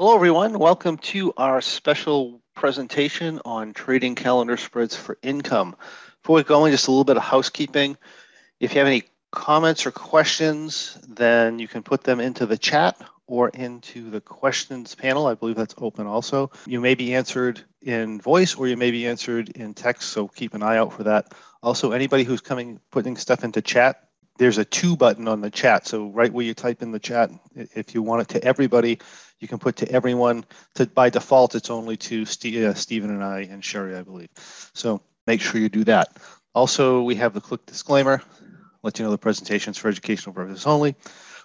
Hello, everyone. Welcome to our special presentation on trading calendar spreads for income. Before we go in, just a little bit of housekeeping. If you have any comments or questions, then you can put them into the chat or into the questions panel. I believe that's open also. You may be answered in voice or you may be answered in text, so keep an eye out for that. Also, anybody who's coming putting stuff into chat, there's a to button on the chat. So right where you type in the chat, if you want it to everybody, you can put to everyone. To by default, it's only to Steve, uh, Stephen and I and Sherry, I believe. So make sure you do that. Also, we have the quick disclaimer. Let you know the presentations for educational purposes only.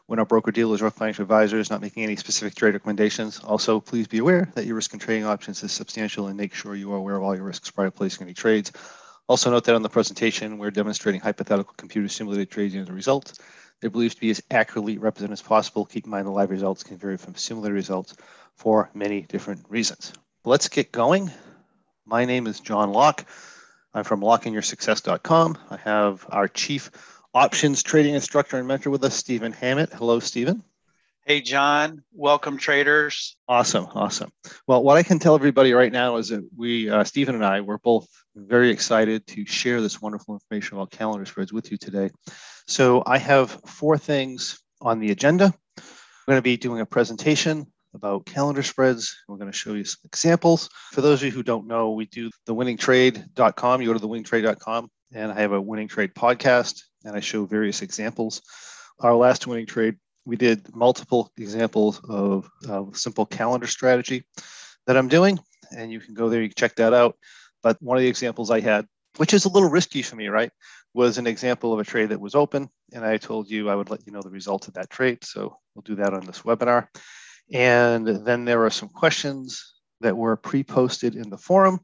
When our broker dealers or financial advisor is not making any specific trade recommendations. Also, please be aware that your risk in trading options is substantial and make sure you are aware of all your risks prior to placing any trades. Also note that on the presentation, we're demonstrating hypothetical computer simulated trades and the result. They're believed to be as accurately represented as possible. Keep in mind the live results can vary from simulated results for many different reasons. Let's get going. My name is John Locke. I'm from lockeinyoursuccess.com. I have our chief options trading instructor and mentor with us, Stephen Hammett. Hello, Stephen. Hey, John. Welcome, traders. Awesome. Awesome. Well, what I can tell everybody right now is that we, uh, Stephen and I, we're both very excited to share this wonderful information about calendar spreads with you today. So I have four things on the agenda. I'm going to be doing a presentation about calendar spreads. We're going to show you some examples. For those of you who don't know, we do the winningtrade.com. You go to the winningtrade.com and I have a winning trade podcast and I show various examples. Our last winning trade we did multiple examples of uh, simple calendar strategy that I'm doing, and you can go there, you can check that out. But one of the examples I had, which is a little risky for me, right, was an example of a trade that was open, and I told you I would let you know the result of that trade. So we'll do that on this webinar. And then there are some questions that were pre-posted in the forum.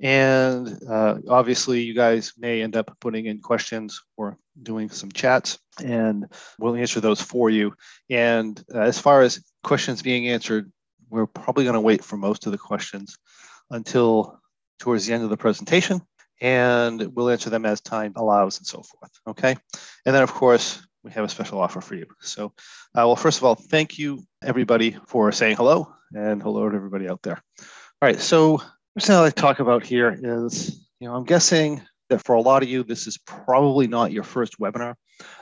And uh, obviously, you guys may end up putting in questions or doing some chats, and we'll answer those for you. And uh, as far as questions being answered, we're probably going to wait for most of the questions until towards the end of the presentation, and we'll answer them as time allows and so forth. Okay. And then, of course, we have a special offer for you. So, uh, well, first of all, thank you everybody for saying hello, and hello to everybody out there. All right. So, Thing I'd like to talk about here is, you know, I'm guessing that for a lot of you, this is probably not your first webinar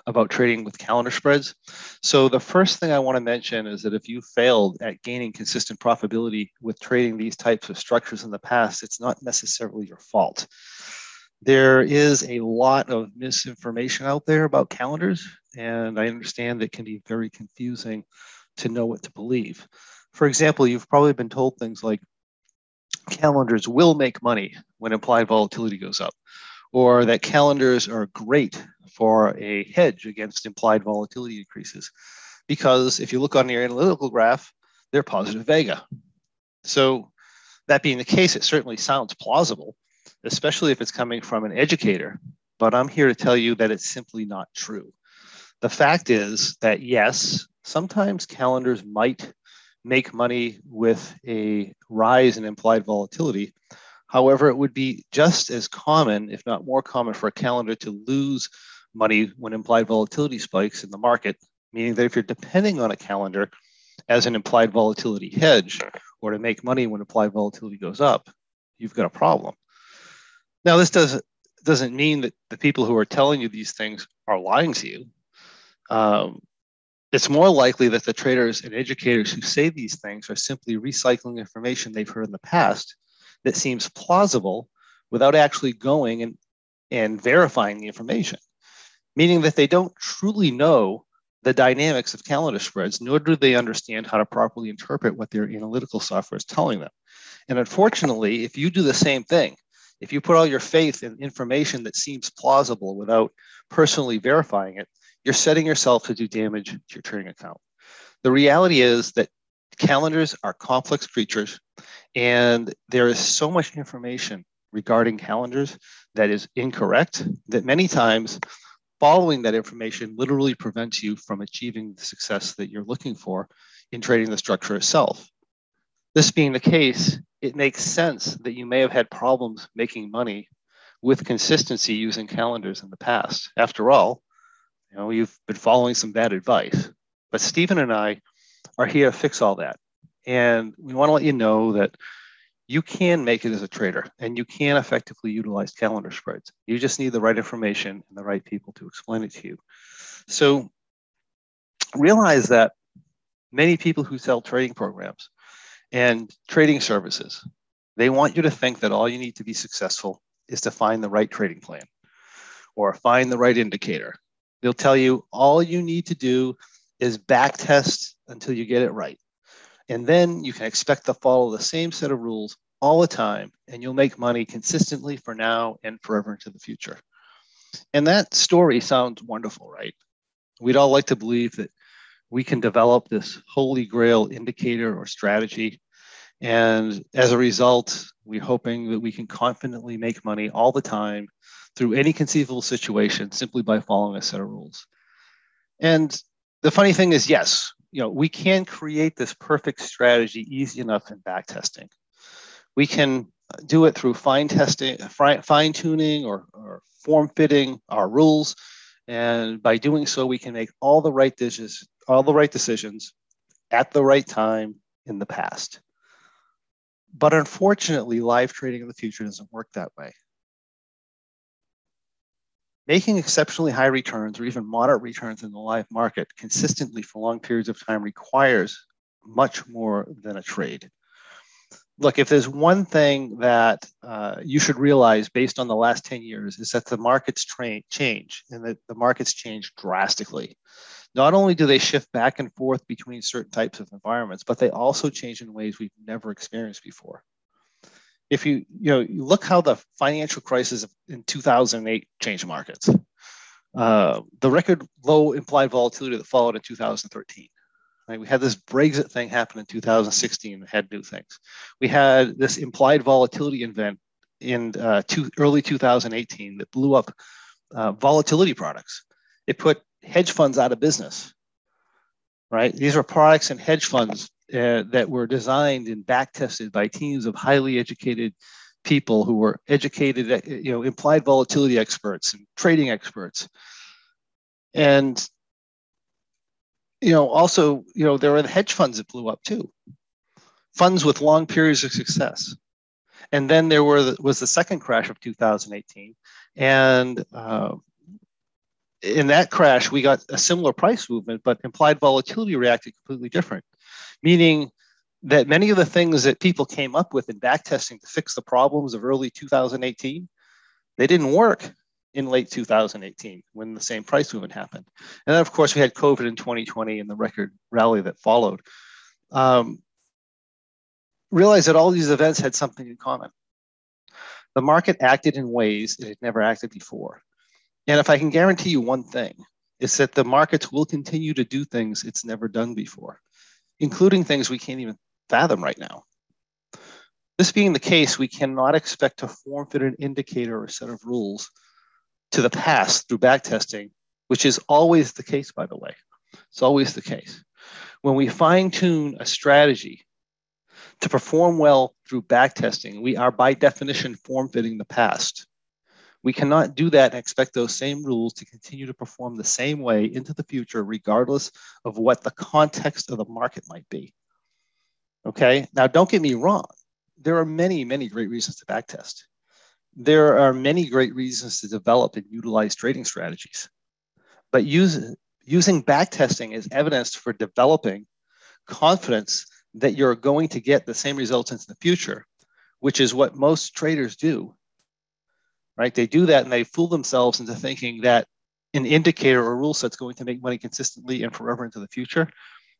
about trading with calendar spreads. So the first thing I want to mention is that if you failed at gaining consistent profitability with trading these types of structures in the past, it's not necessarily your fault. There is a lot of misinformation out there about calendars, and I understand it can be very confusing to know what to believe. For example, you've probably been told things like, calendars will make money when implied volatility goes up, or that calendars are great for a hedge against implied volatility increases. Because if you look on your analytical graph, they're positive vega. So, that being the case, it certainly sounds plausible, especially if it's coming from an educator. But I'm here to tell you that it's simply not true. The fact is that yes, sometimes calendars might make money with a rise in implied volatility. However, it would be just as common, if not more common, for a calendar to lose money when implied volatility spikes in the market, meaning that if you're depending on a calendar as an implied volatility hedge or to make money when implied volatility goes up, you've got a problem. Now, this doesn't doesn't mean that the people who are telling you these things are lying to you. Um, it's more likely that the traders and educators who say these things are simply recycling information they've heard in the past that seems plausible without actually going and, and verifying the information, meaning that they don't truly know the dynamics of calendar spreads, nor do they understand how to properly interpret what their analytical software is telling them. And unfortunately, if you do the same thing, if you put all your faith in information that seems plausible without personally verifying it, you're setting yourself to do damage to your trading account. The reality is that calendars are complex creatures, and there is so much information regarding calendars that is incorrect that many times following that information literally prevents you from achieving the success that you're looking for in trading the structure itself. This being the case, it makes sense that you may have had problems making money with consistency using calendars in the past. After all, you know, you've been following some bad advice. But Stephen and I are here to fix all that. And we want to let you know that you can make it as a trader and you can effectively utilize calendar spreads. You just need the right information and the right people to explain it to you. So realize that many people who sell trading programs and trading services, they want you to think that all you need to be successful is to find the right trading plan or find the right indicator. They'll tell you all you need to do is back test until you get it right. And then you can expect to follow the same set of rules all the time, and you'll make money consistently for now and forever into the future. And that story sounds wonderful, right? We'd all like to believe that we can develop this holy grail indicator or strategy. And as a result, we're hoping that we can confidently make money all the time through any conceivable situation simply by following a set of rules. And the funny thing is, yes, you know, we can create this perfect strategy easy enough in back testing. We can do it through fine testing, fine tuning, or, or form fitting our rules. And by doing so, we can make all the right decisions, all the right decisions at the right time in the past. But unfortunately, live trading in the future doesn't work that way. Making exceptionally high returns or even moderate returns in the live market consistently for long periods of time requires much more than a trade. Look, if there's one thing that uh, you should realize based on the last 10 years is that the markets tra- change and that the markets change drastically. Not only do they shift back and forth between certain types of environments, but they also change in ways we've never experienced before. If you you know you look how the financial crisis in 2008 changed markets. Uh, the record low implied volatility that followed in 2013 right? we had this brexit thing happen in 2016 that had new things. We had this implied volatility event in uh, two, early 2018 that blew up uh, volatility products. It put hedge funds out of business right these are products and hedge funds uh, that were designed and back tested by teams of highly educated people who were educated, uh, you know, implied volatility experts and trading experts. And, you know, also, you know, there were the hedge funds that blew up too, funds with long periods of success. And then there were the, was the second crash of 2018. And uh, in that crash, we got a similar price movement, but implied volatility reacted completely different meaning that many of the things that people came up with in backtesting to fix the problems of early 2018, they didn't work in late 2018 when the same price movement happened. And then, of course, we had COVID in 2020 and the record rally that followed. Um, realize that all these events had something in common. The market acted in ways it had never acted before. And if I can guarantee you one thing, it's that the markets will continue to do things it's never done before including things we can't even fathom right now. This being the case, we cannot expect to form fit an indicator or set of rules to the past through backtesting, which is always the case, by the way. It's always the case. When we fine tune a strategy to perform well through backtesting, we are by definition form fitting the past. We cannot do that and expect those same rules to continue to perform the same way into the future, regardless of what the context of the market might be. Okay, now don't get me wrong. There are many, many great reasons to backtest. There are many great reasons to develop and utilize trading strategies. But use, using backtesting is evidence for developing confidence that you're going to get the same results into the future, which is what most traders do right? They do that and they fool themselves into thinking that an indicator or rule set's going to make money consistently and forever into the future.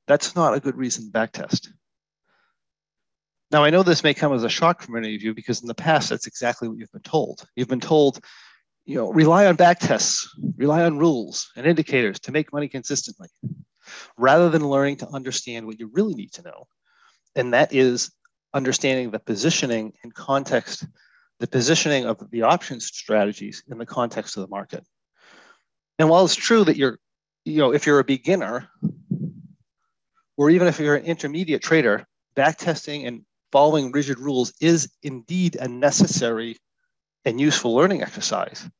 That's not a good reason to backtest. Now, I know this may come as a shock for many of you because in the past, that's exactly what you've been told. You've been told, you know, rely on backtests, rely on rules and indicators to make money consistently, rather than learning to understand what you really need to know. And that is understanding the positioning and context the positioning of the options strategies in the context of the market. And while it's true that you're, you know, if you're a beginner, or even if you're an intermediate trader, backtesting and following rigid rules is indeed a necessary and useful learning exercise.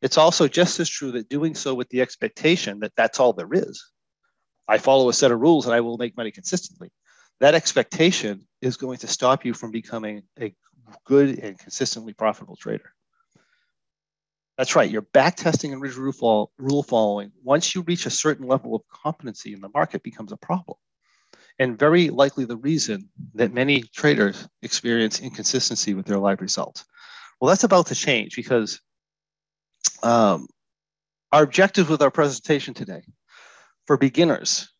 It's also just as true that doing so with the expectation that that's all there is. I follow a set of rules and I will make money consistently. that expectation is going to stop you from becoming a good and consistently profitable trader. That's right, you're back testing and rule following. Once you reach a certain level of competency in the market becomes a problem. And very likely the reason that many traders experience inconsistency with their live results. Well, that's about to change because um, our objective with our presentation today for beginners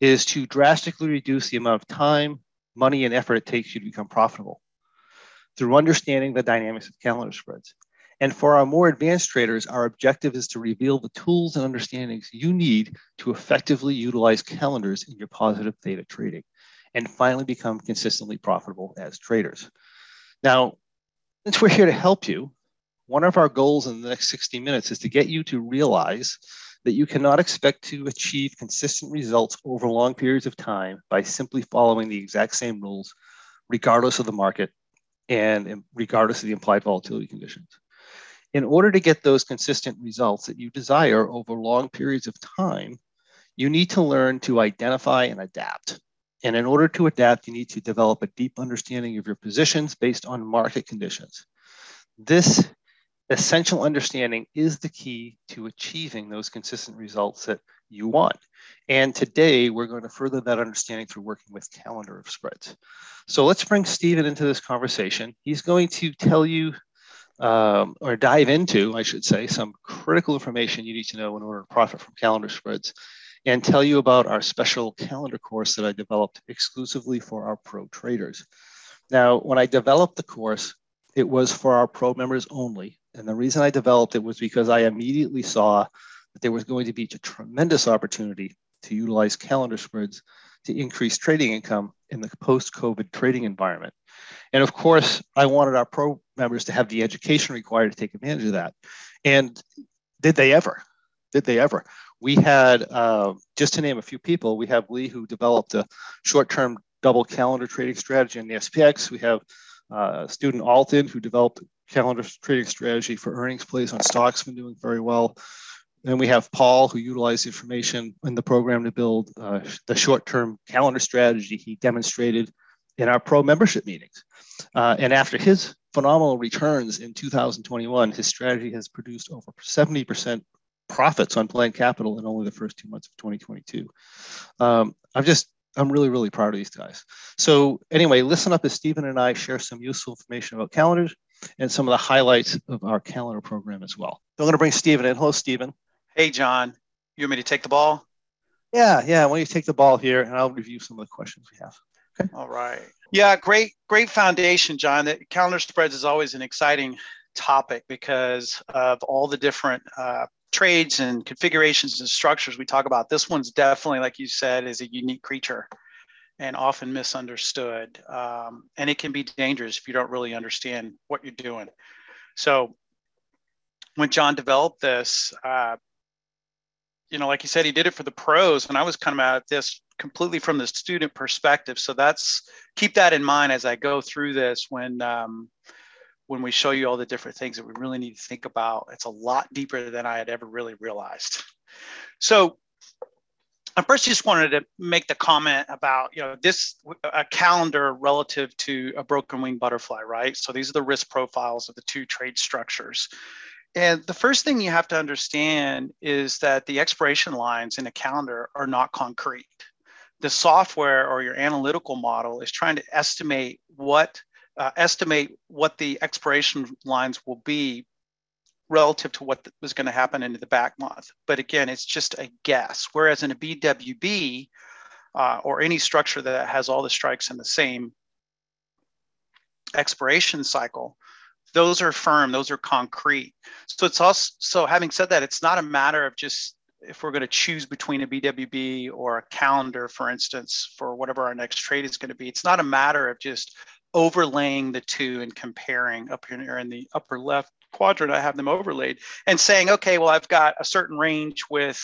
is to drastically reduce the amount of time, money, and effort it takes you to become profitable through understanding the dynamics of calendar spreads. And for our more advanced traders, our objective is to reveal the tools and understandings you need to effectively utilize calendars in your positive theta trading and finally become consistently profitable as traders. Now, since we're here to help you, one of our goals in the next 60 minutes is to get you to realize that you cannot expect to achieve consistent results over long periods of time by simply following the exact same rules, regardless of the market and regardless of the implied volatility conditions. In order to get those consistent results that you desire over long periods of time, you need to learn to identify and adapt. And in order to adapt, you need to develop a deep understanding of your positions based on market conditions. This essential understanding is the key to achieving those consistent results that you want. And today we're going to further that understanding through working with calendar of spreads. So let's bring Stephen into this conversation. He's going to tell you um, or dive into, I should say, some critical information you need to know in order to profit from calendar spreads and tell you about our special calendar course that I developed exclusively for our pro traders. Now, when I developed the course, it was for our pro members only. And the reason I developed it was because I immediately saw that there was going to be a tremendous opportunity to utilize calendar spreads to increase trading income in the post COVID trading environment. And of course, I wanted our pro members to have the education required to take advantage of that. And did they ever? Did they ever? We had, uh, just to name a few people, we have Lee who developed a short term double calendar trading strategy in the SPX. We have uh, student Alton who developed calendar trading strategy for earnings plays on stocks, been doing very well. Then we have Paul, who utilized information in the program to build uh, the short-term calendar strategy he demonstrated in our pro membership meetings. Uh, and after his phenomenal returns in 2021, his strategy has produced over 70% profits on planned capital in only the first two months of 2022. Um, I'm just, I'm really, really proud of these guys. So anyway, listen up as Stephen and I share some useful information about calendars and some of the highlights of our calendar program as well. So I'm going to bring Stephen in. Hello, Stephen. Hey, John. You want me to take the ball? Yeah, yeah. Why don't you take the ball here and I'll review some of the questions we have. Okay. All right. Yeah, great, great foundation, John. The calendar spreads is always an exciting topic because of all the different uh, trades and configurations and structures we talk about. This one's definitely, like you said, is a unique creature and often misunderstood. Um, and it can be dangerous if you don't really understand what you're doing. So when John developed this, uh, you know, like you said, he did it for the pros, and I was kind of at this completely from the student perspective. So that's keep that in mind as I go through this when um, when we show you all the different things that we really need to think about. It's a lot deeper than I had ever really realized. So I first just wanted to make the comment about you know this a calendar relative to a broken wing butterfly, right? So these are the risk profiles of the two trade structures. And the first thing you have to understand is that the expiration lines in a calendar are not concrete. The software or your analytical model is trying to estimate what uh, estimate what the expiration lines will be relative to what was going to happen into the back month. But again, it's just a guess. Whereas in a BWB uh, or any structure that has all the strikes in the same expiration cycle, those are firm, those are concrete. So it's also, so having said that, it's not a matter of just if we're going to choose between a BWB or a calendar, for instance, for whatever our next trade is going to be, it's not a matter of just overlaying the two and comparing up here in the upper left quadrant, I have them overlaid and saying, okay, well, I've got a certain range with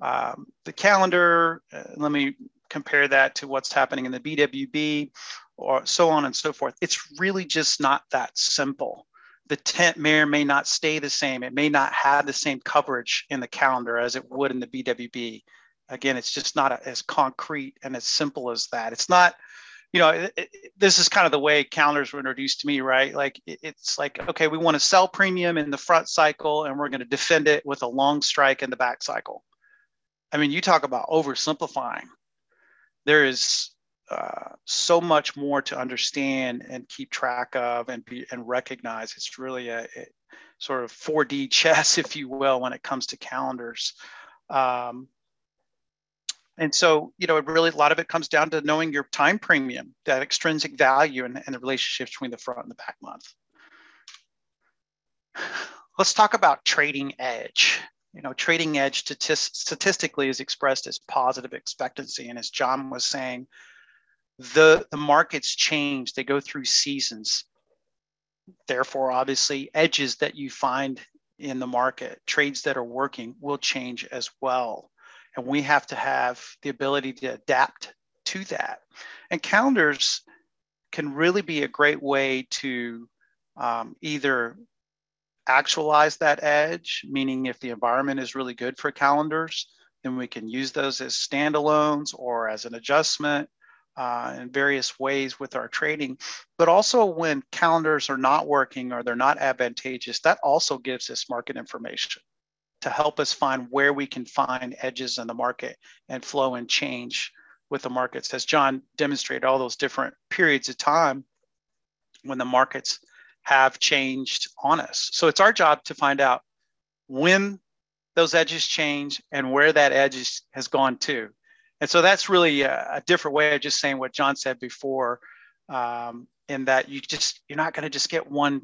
um, the calendar. Uh, let me compare that to what's happening in the BWB or so on and so forth. It's really just not that simple. The tent may or may not stay the same. It may not have the same coverage in the calendar as it would in the BWB. Again, it's just not as concrete and as simple as that. It's not you know, it, it, this is kind of the way calendars were introduced to me, right? Like it, it's like, okay, we want to sell premium in the front cycle and we're going to defend it with a long strike in the back cycle. I mean, you talk about oversimplifying. There is uh, so much more to understand and keep track of and be and recognize. It's really a, a sort of 4D chess, if you will, when it comes to calendars. Um, and so, you know, it really, a lot of it comes down to knowing your time premium, that extrinsic value and, and the relationship between the front and the back month. Let's talk about trading edge. You know, trading edge statistically is expressed as positive expectancy. And as John was saying, the, the markets change, they go through seasons. Therefore, obviously, edges that you find in the market, trades that are working, will change as well. And we have to have the ability to adapt to that. And calendars can really be a great way to um, either actualize that edge, meaning if the environment is really good for calendars, then we can use those as standalones or as an adjustment uh, in various ways with our trading. But also when calendars are not working or they're not advantageous, that also gives us market information to help us find where we can find edges in the market and flow and change with the markets. As John demonstrated, all those different periods of time when the markets have changed on us. So it's our job to find out when those edges change and where that edge has gone to. And so that's really a, a different way of just saying what John said before, um, in that you just you're not going to just get one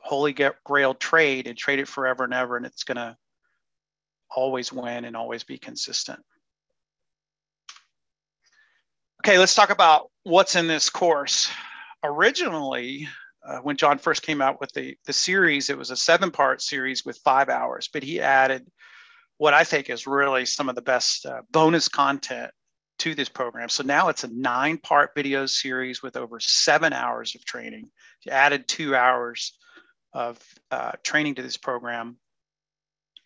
holy grail trade and trade it forever and ever, and it's going to always win and always be consistent. Okay, let's talk about what's in this course. Originally, uh, when John first came out with the, the series, it was a seven part series with five hours, but he added what I think is really some of the best uh, bonus content to this program. So now it's a nine part video series with over seven hours of training. He added two hours of uh, training to this program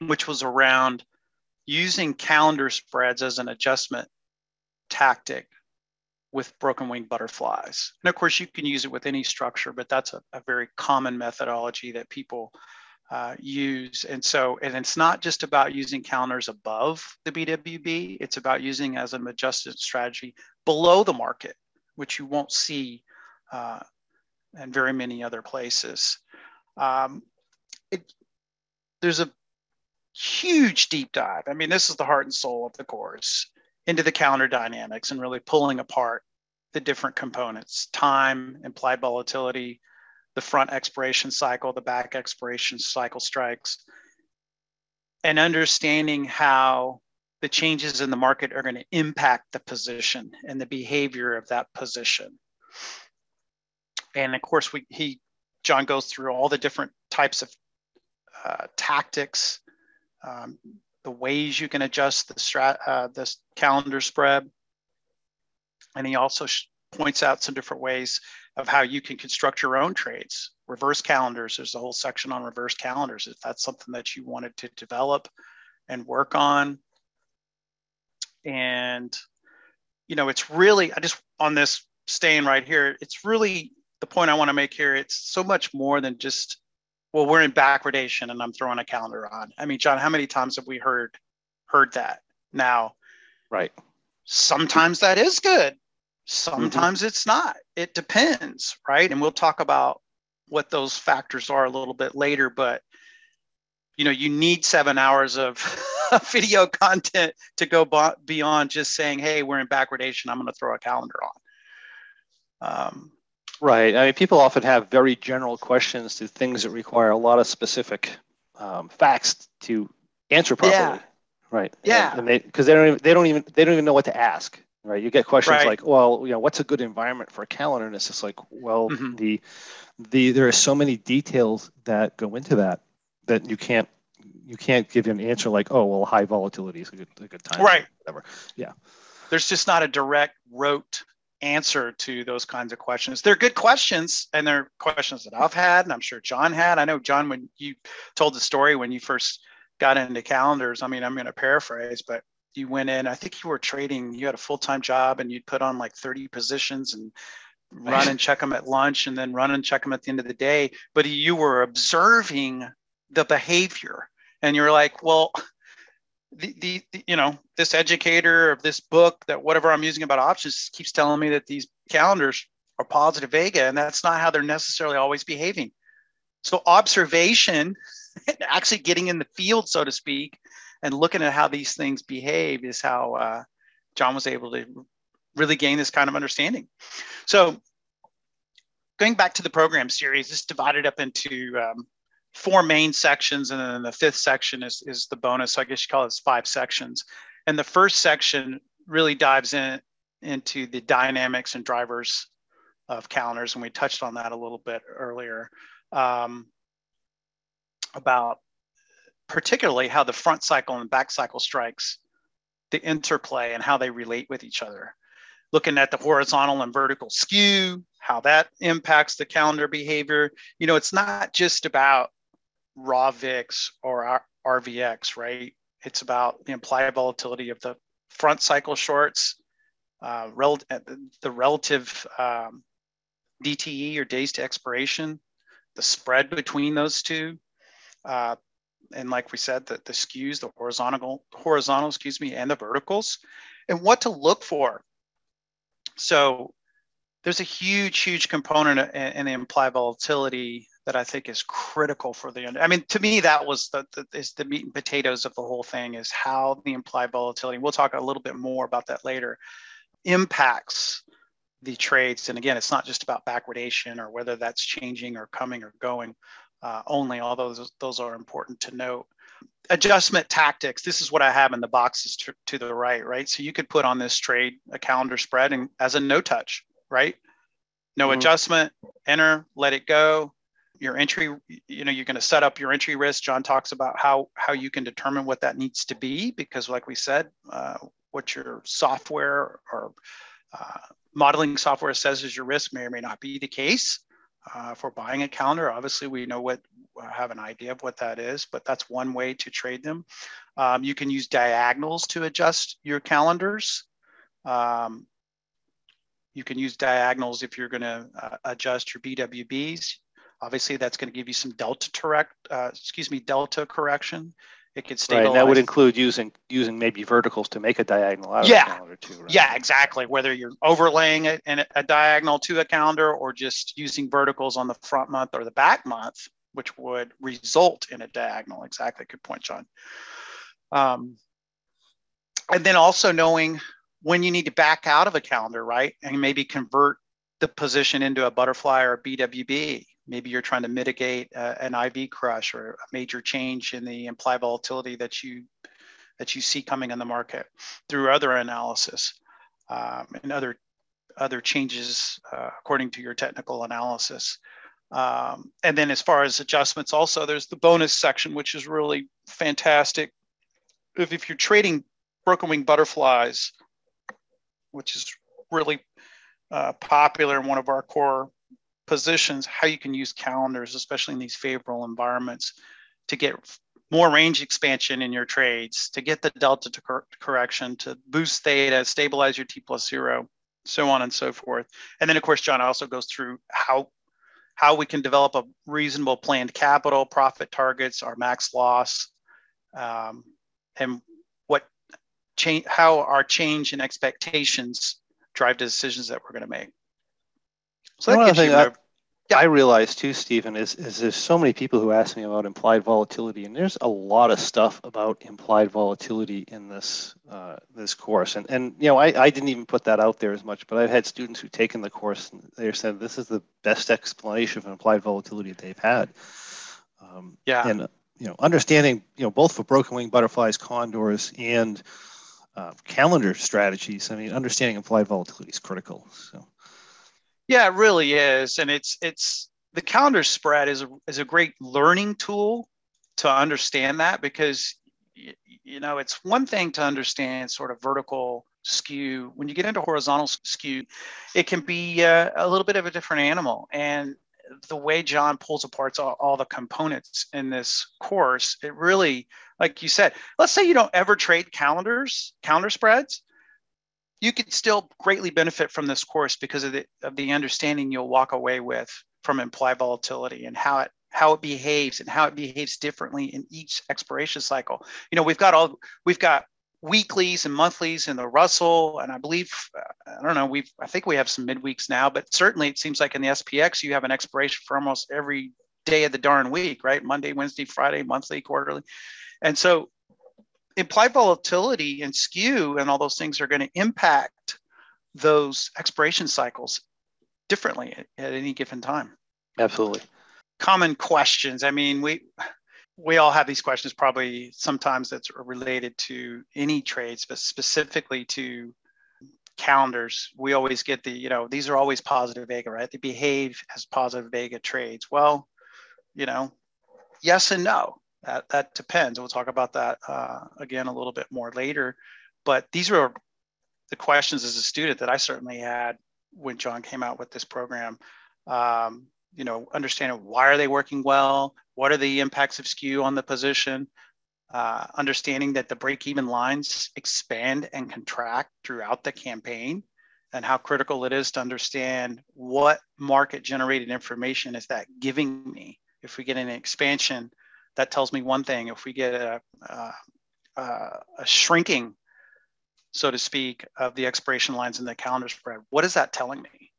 which was around using calendar spreads as an adjustment tactic with broken wing butterflies. And of course, you can use it with any structure, but that's a, a very common methodology that people uh, use. And so, and it's not just about using calendars above the BWB, it's about using as an adjusted strategy below the market, which you won't see uh, in very many other places. Um, it, there's a huge deep dive. I mean, this is the heart and soul of the course into the calendar dynamics and really pulling apart the different components time, implied volatility, the front expiration cycle, the back expiration cycle strikes, and understanding how the changes in the market are going to impact the position and the behavior of that position. And of course, we, he John goes through all the different types of uh, tactics um, the ways you can adjust the strat, uh, this calendar spread. And he also points out some different ways of how you can construct your own trades. Reverse calendars, there's a whole section on reverse calendars if that's something that you wanted to develop and work on. And, you know, it's really, I just on this staying right here, it's really the point I want to make here. It's so much more than just well, we're in backwardation and I'm throwing a calendar on. I mean, John, how many times have we heard heard that now? Right. Sometimes that is good. Sometimes mm-hmm. it's not. It depends, right? And we'll talk about what those factors are a little bit later, but you know, you need 7 hours of video content to go beyond just saying, "Hey, we're in backwardation. I'm going to throw a calendar on." Um, Right. I mean, people often have very general questions to things that require a lot of specific um, facts to answer properly. Yeah. Right. Yeah. And, they because they don't even, they don't even they don't even know what to ask. Right. You get questions right. like, well, you know, what's a good environment for a calendar? And it's just like, well, mm-hmm. the the there are so many details that go into that that you can't you can't give an answer like, oh, well, high volatility is a good a good time. Right. Whatever. Yeah. There's just not a direct rote answer to those kinds of questions. They're good questions, and they're questions that I've had, and I'm sure John had. I know John, when you told the story when you first got into calendars, I mean, I'm going to paraphrase, but you went in. I think you were trading. You had a full time job, and you'd put on like 30 positions and run and check them at lunch, and then run and check them at the end of the day. But you were observing the behavior, and you're like, well. The, the, the you know this educator of this book that whatever i'm using about options keeps telling me that these calendars are positive vega and that's not how they're necessarily always behaving so observation actually getting in the field so to speak and looking at how these things behave is how uh, John was able to really gain this kind of understanding. So, going back to the program series, it's divided up into um, four main sections, and then the fifth section is, is the bonus. So I guess you call it five sections. And the first section really dives in into the dynamics and drivers of calendars, and we touched on that a little bit earlier um, about particularly how the front cycle and back cycle strikes, the interplay and how they relate with each other. Looking at the horizontal and vertical skew, how that impacts the calendar behavior. You know, it's not just about raw VIX or RVX, right? It's about the implied volatility of the front cycle shorts, uh, rel- the relative um, DTE or days to expiration, the spread between those two, uh, and like we said, the, the skews, the horizontal, horizontal, excuse me, and the verticals, and what to look for. So there's a huge, huge component in, in implied volatility that I think is critical for the. I mean, to me, that was the, the is the meat and potatoes of the whole thing is how the implied volatility. We'll talk a little bit more about that later. Impacts the trades, and again, it's not just about backwardation or whether that's changing or coming or going uh, only, although those, those are important to note. Adjustment tactics. This is what I have in the boxes to, to the right, right? So you could put on this trade a calendar spread and as a no touch, right? No mm-hmm. adjustment, enter, let it go. Your entry, you know, you're going to set up your entry risk. John talks about how how you can determine what that needs to be because, like we said, uh, what your software or uh, modeling software says is your risk may or may not be the case uh, for buying a calendar. Obviously, we know what uh, have an idea of what that is, but that's one way to trade them. Um, you can use diagonals to adjust your calendars. Um, you can use diagonals if you're going to uh, adjust your BWBs. Obviously, that's going to give you some delta correct, uh, excuse me, delta correction. It could stabilize. Right, that would include using using maybe verticals to make a diagonal out yeah. of a calendar too. Right? Yeah, exactly. Whether you're overlaying it in a diagonal to a calendar or just using verticals on the front month or the back month, which would result in a diagonal. Exactly. Good point, John. Um, and then also knowing when you need to back out of a calendar, right? And maybe convert the position into a butterfly or a BWB maybe you're trying to mitigate uh, an IV crush or a major change in the implied volatility that you that you see coming in the market through other analysis um, and other other changes uh, according to your technical analysis. Um, and then as far as adjustments, also there's the bonus section, which is really fantastic. If, if you're trading broken wing butterflies, which is really uh, popular in one of our core positions how you can use calendars, especially in these favorable environments, to get more range expansion in your trades, to get the delta to cor- correction, to boost theta, stabilize your T plus zero, so on and so forth. And then, of course, John also goes through how how we can develop a reasonable planned capital, profit targets, our max loss, um, and what change, how our change in expectations drive the decisions that we're going to make. So that gives you. I realize too, Stephen, is, is there's so many people who ask me about implied volatility, and there's a lot of stuff about implied volatility in this uh, this course. And and you know, I, I didn't even put that out there as much, but I've had students who've taken the course and they said this is the best explanation of implied volatility that they've had. Um, yeah. And you know, understanding you know both for broken wing butterflies, condors, and uh, calendar strategies. I mean, understanding implied volatility is critical. So. Yeah, it really is, and it's it's the calendar spread is a, is a great learning tool to understand that because you know it's one thing to understand sort of vertical skew. When you get into horizontal skew it can be uh, a little bit of a different animal. And the way John pulls apart all, all, the components in this course, it really, like you said, let's say you don't ever trade calendars, calendar spreads, you could still greatly benefit from this course because of the, of the understanding you'll walk away with from implied volatility and how it how it behaves and how it behaves differently in each expiration cycle. You know, we've got all we've got weeklies and monthlies in the Russell, and I believe uh, I don't know we've I think we have some midweeks now, but certainly it seems like in the SPX you have an expiration for almost every day of the darn week, right? Monday, Wednesday, Friday, monthly, quarterly, and so implied volatility and skew and all those things are going to impact those expiration cycles differently at, at any given time. Absolutely. Common questions. I mean, we we all have these questions probably sometimes that's related to any trades, but specifically to calendars. We always get the, you know, these are always positive vega, right? They behave as positive vega trades. Well, you know, yes and no that, that depends. We'll talk about that uh, again a little bit more later. But these were the questions as a student that I certainly had when John came out with this program. Um, you know, understanding why are they working well? What are the impacts of skew on the position? Uh, understanding that the break-even lines expand and contract throughout the campaign and how critical it is to understand what market generated information is that giving me if we get an expansion that tells me one thing. If we get a, a, a shrinking, so to speak, of the expiration lines in the calendar spread, what is that telling me?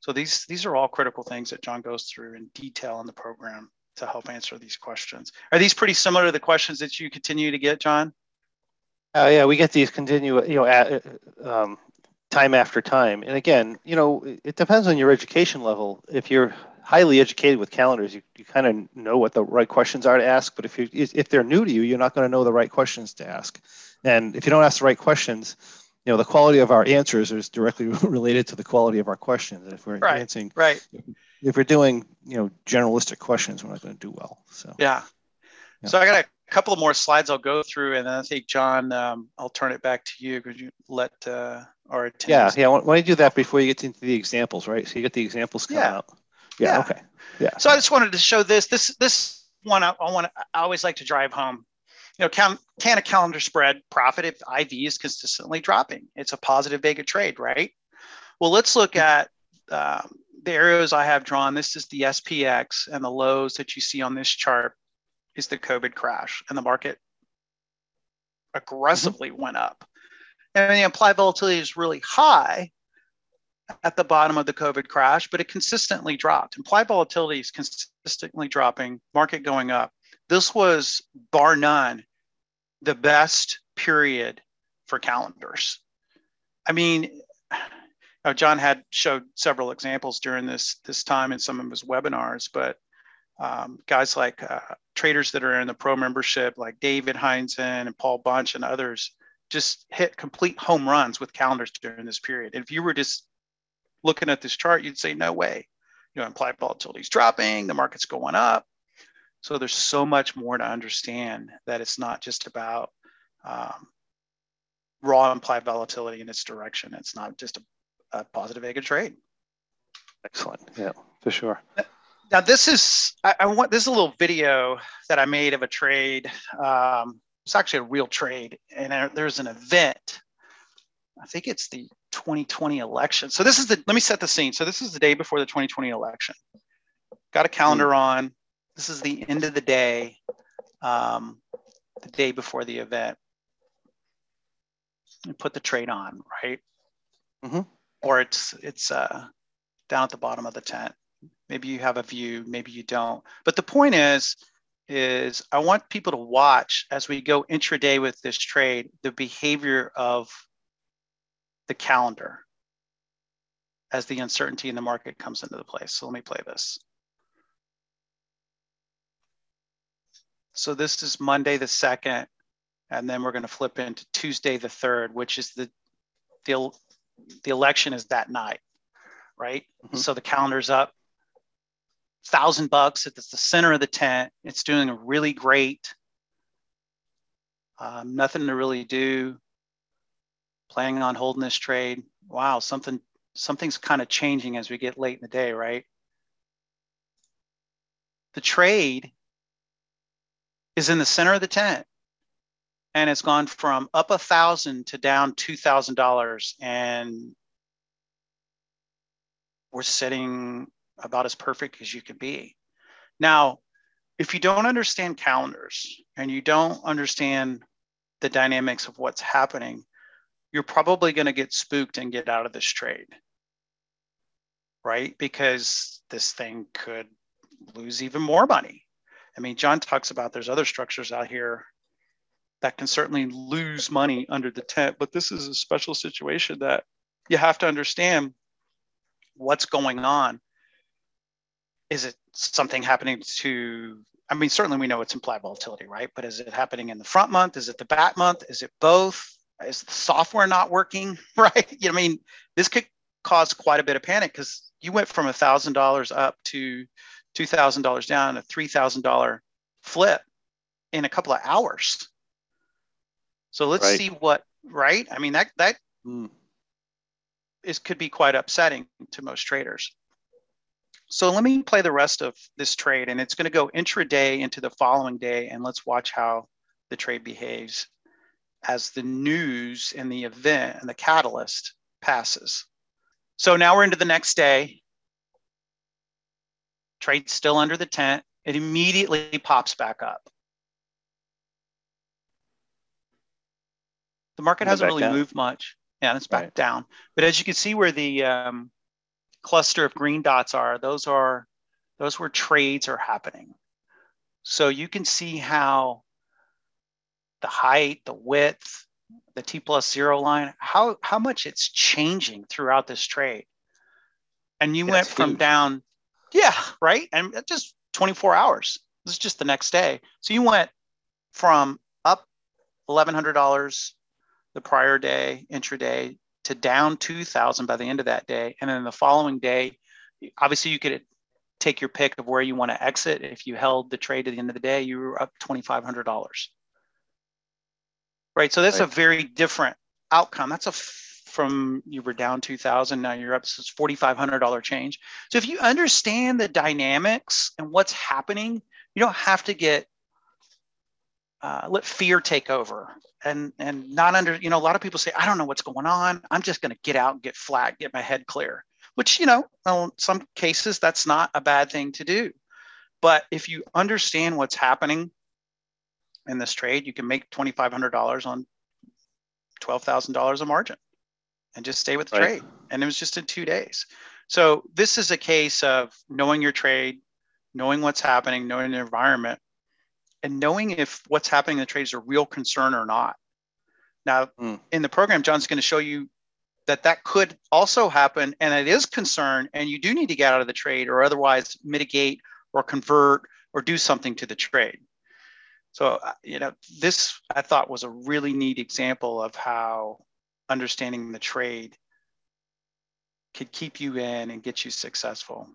So these these are all critical things that John goes through in detail in the program to help answer these questions. Are these pretty similar to the questions that you continue to get, John? Uh, yeah, we get these continue, you know, at, um, time after time. And again, you know, it depends on your education level. If you're highly educated with calendars, you, you kind of know what the right questions are to ask. But if you if they're new to you, you're not going to know the right questions to ask. And if you don't ask the right questions, you know the quality of our answers is directly related to the quality of our questions. If we're right, answering right, if we're doing you know generalistic questions, we're not going to do well. So yeah. yeah. So I got a couple of more slides I'll go through, and then I think John, um, I'll turn it back to you. Could you let uh, our attendees? Yeah, yeah. Why don't you do that before you get into the examples, right? So you get the examples coming yeah. out. Yeah, yeah. Okay. Yeah. So I just wanted to show this. This this one I, I want. I always like to drive home. You know, can can a calendar spread profit if IV is consistently dropping? It's a positive vega trade, right? Well, let's look at um, the arrows I have drawn. This is the SPX, and the lows that you see on this chart is the COVID crash, and the market aggressively mm-hmm. went up. And the implied volatility is really high, at the bottom of the COVID crash, but it consistently dropped. Implied volatility is consistently dropping, market going up. This was bar none the best period for calendars. I mean, John had showed several examples during this this time in some of his webinars, but um, guys like uh, traders that are in the pro membership, like David Heinzen and Paul Bunch and others, just hit complete home runs with calendars during this period. And if you were just looking at this chart, you'd say, no way. You know, implied volatility is dropping, the market's going up. So there's so much more to understand that it's not just about um, raw implied volatility in its direction. It's not just a, a positive vega trade. Excellent. Yeah, for sure. Now this is I, I, want this is a little video that I made of a trade. Um, it's actually a real trade, and there's an event. I think it's the 2020 election. So this is the, let me set the scene. So this is the day before the 2020 election. Got a calendar on. This is the end of the day, um, the day before the event. And put the trade on, right? Mm-hmm. Or it's it's uh, down at the bottom of the tent. Maybe you have a view, maybe you don't. But the point is, is I want people to watch as we go intraday with this trade, the behavior of the calendar as the uncertainty in the market comes into the place. So let me play this. So this is Monday the 2nd, and then we're going to flip into Tuesday the 3rd, which is the, the, the election is that night, right? Mm-hmm. So the calendar's up, thousand bucks. It's the center of the tent. It's doing really great. Um, nothing to really do planning on holding this trade. Wow, something something's kind of changing as we get late in the day, right? the trade is in the center of the tent and it's gone from up a thousand to down two thousand dollars and we're sitting about as perfect as you can be now if you don't understand calendars and you don't understand the dynamics of what's happening you're probably going to get spooked and get out of this trade right because this thing could lose even more money i mean john talks about there's other structures out here that can certainly lose money under the tent. But this is a special situation that you have to understand what's going on. Is it something happening to, I mean, certainly we know it's implied volatility, right? But is it happening in the front month? Is it the back month? Is it both? Is the software not working, right? You know, I mean, this could cause quite a bit of panic because you went from a thousand dollars up to two thousand dollars down, a three thousand dollar flip in a couple of hours. So let's right. see what, right? I mean, that, that mm. is, could be quite upsetting to most traders. So let me play the rest of this trade and it's going to go intraday into the following day. And let's watch how the trade behaves as the news and the event and the catalyst passes. So now we're into the next day. Trade still under the tent. It immediately pops back up. The market hasn't really down. moved much. Yeah, it's back right. down. But as you can see where the um, cluster of green dots are, those are those where trades are happening. So you can see how the height, the width, the T plus zero line, how, how much it's changing throughout this trade. And you went from huge. down, yeah, right? And just 24 hours. This is just the next day. So you went from up $1,100 the prior day, intraday, to down 2,000 by the end of that day. And then the following day, obviously you could take your pick of where you want to exit. If you held the trade at the end of the day, you were up $2,500. Right. So that's right. a very different outcome. That's a from you were down 2000 now you're up so it's $4500 change so if you understand the dynamics and what's happening you don't have to get uh, let fear take over and and not under you know a lot of people say i don't know what's going on i'm just going to get out and get flat get my head clear which you know in some cases that's not a bad thing to do but if you understand what's happening in this trade you can make $2500 on $12000 a margin and just stay with the right. trade and it was just in two days so this is a case of knowing your trade knowing what's happening knowing the environment and knowing if what's happening in the trade is a real concern or not. Now, mm. in the program, John's going to show you that that could also happen and it is concern and you do need to get out of the trade or otherwise mitigate or convert or do something to the trade. So, uh, you know, this I thought was a really neat example of how understanding the trade could keep you in and get you successful.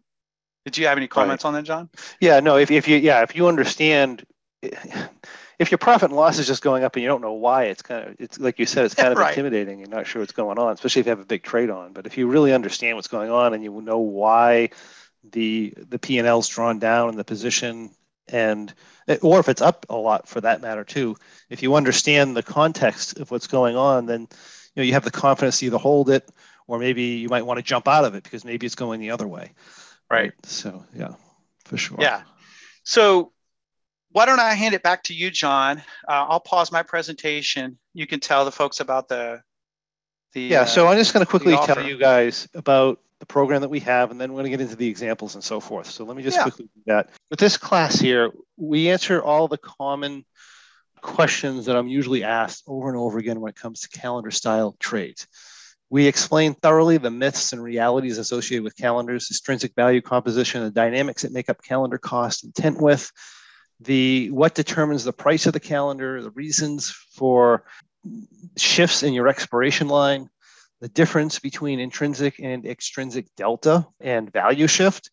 Did you have any comments right. on that, John? Yeah, no, if, if you yeah, if you understand if your profit and loss is just going up and you don't know why, it's kind of it's like you said, it's kind of right. intimidating. You're not sure what's going on, especially if you have a big trade on. But if you really understand what's going on and you know why the the P and L's drawn down and the position and or if it's up a lot for that matter too, if you understand the context of what's going on, then you know you have the confidence to either hold it or maybe you might want to jump out of it because maybe it's going the other way. Right. So yeah, for sure. Yeah. So why don't I hand it back to you, John? Uh, I'll pause my presentation. You can tell the folks about the the. Yeah, uh, so I'm just going to quickly tell you guys about the program that we have, and then we're going to get into the examples and so forth. So let me just yeah. quickly do that. With this class here, we answer all the common questions that I'm usually asked over and over again when it comes to calendar style trades. We explain thoroughly the myths and realities associated with calendars, extrinsic value composition, the dynamics that make up calendar cost, intent width, the what determines the price of the calendar, the reasons for shifts in your expiration line, the difference between intrinsic and extrinsic delta and value shift.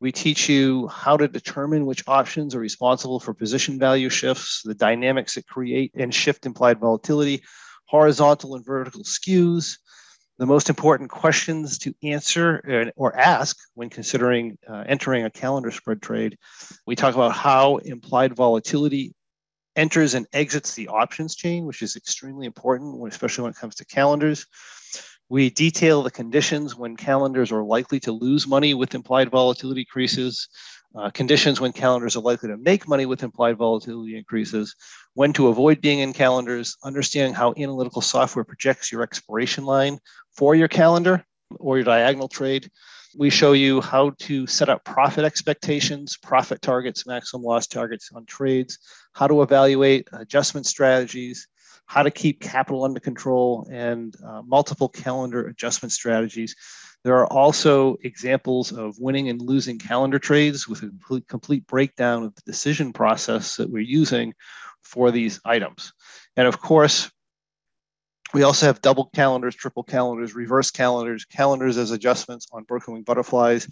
We teach you how to determine which options are responsible for position value shifts, the dynamics that create and shift implied volatility, horizontal and vertical skews, the most important questions to answer or ask when considering uh, entering a calendar spread trade. We talk about how implied volatility enters and exits the options chain, which is extremely important, especially when it comes to calendars. We detail the conditions when calendars are likely to lose money with implied volatility increases, uh, conditions when calendars are likely to make money with implied volatility increases, when to avoid being in calendars, understanding how analytical software projects your expiration line for your calendar or your diagonal trade. We show you how to set up profit expectations, profit targets, maximum loss targets on trades, how to evaluate adjustment strategies, how to keep capital under control, and uh, multiple calendar adjustment strategies. There are also examples of winning and losing calendar trades with a complete, complete breakdown of the decision process that we're using for these items. And of course, we also have double calendars, triple calendars, reverse calendars, calendars as adjustments on broken wing butterflies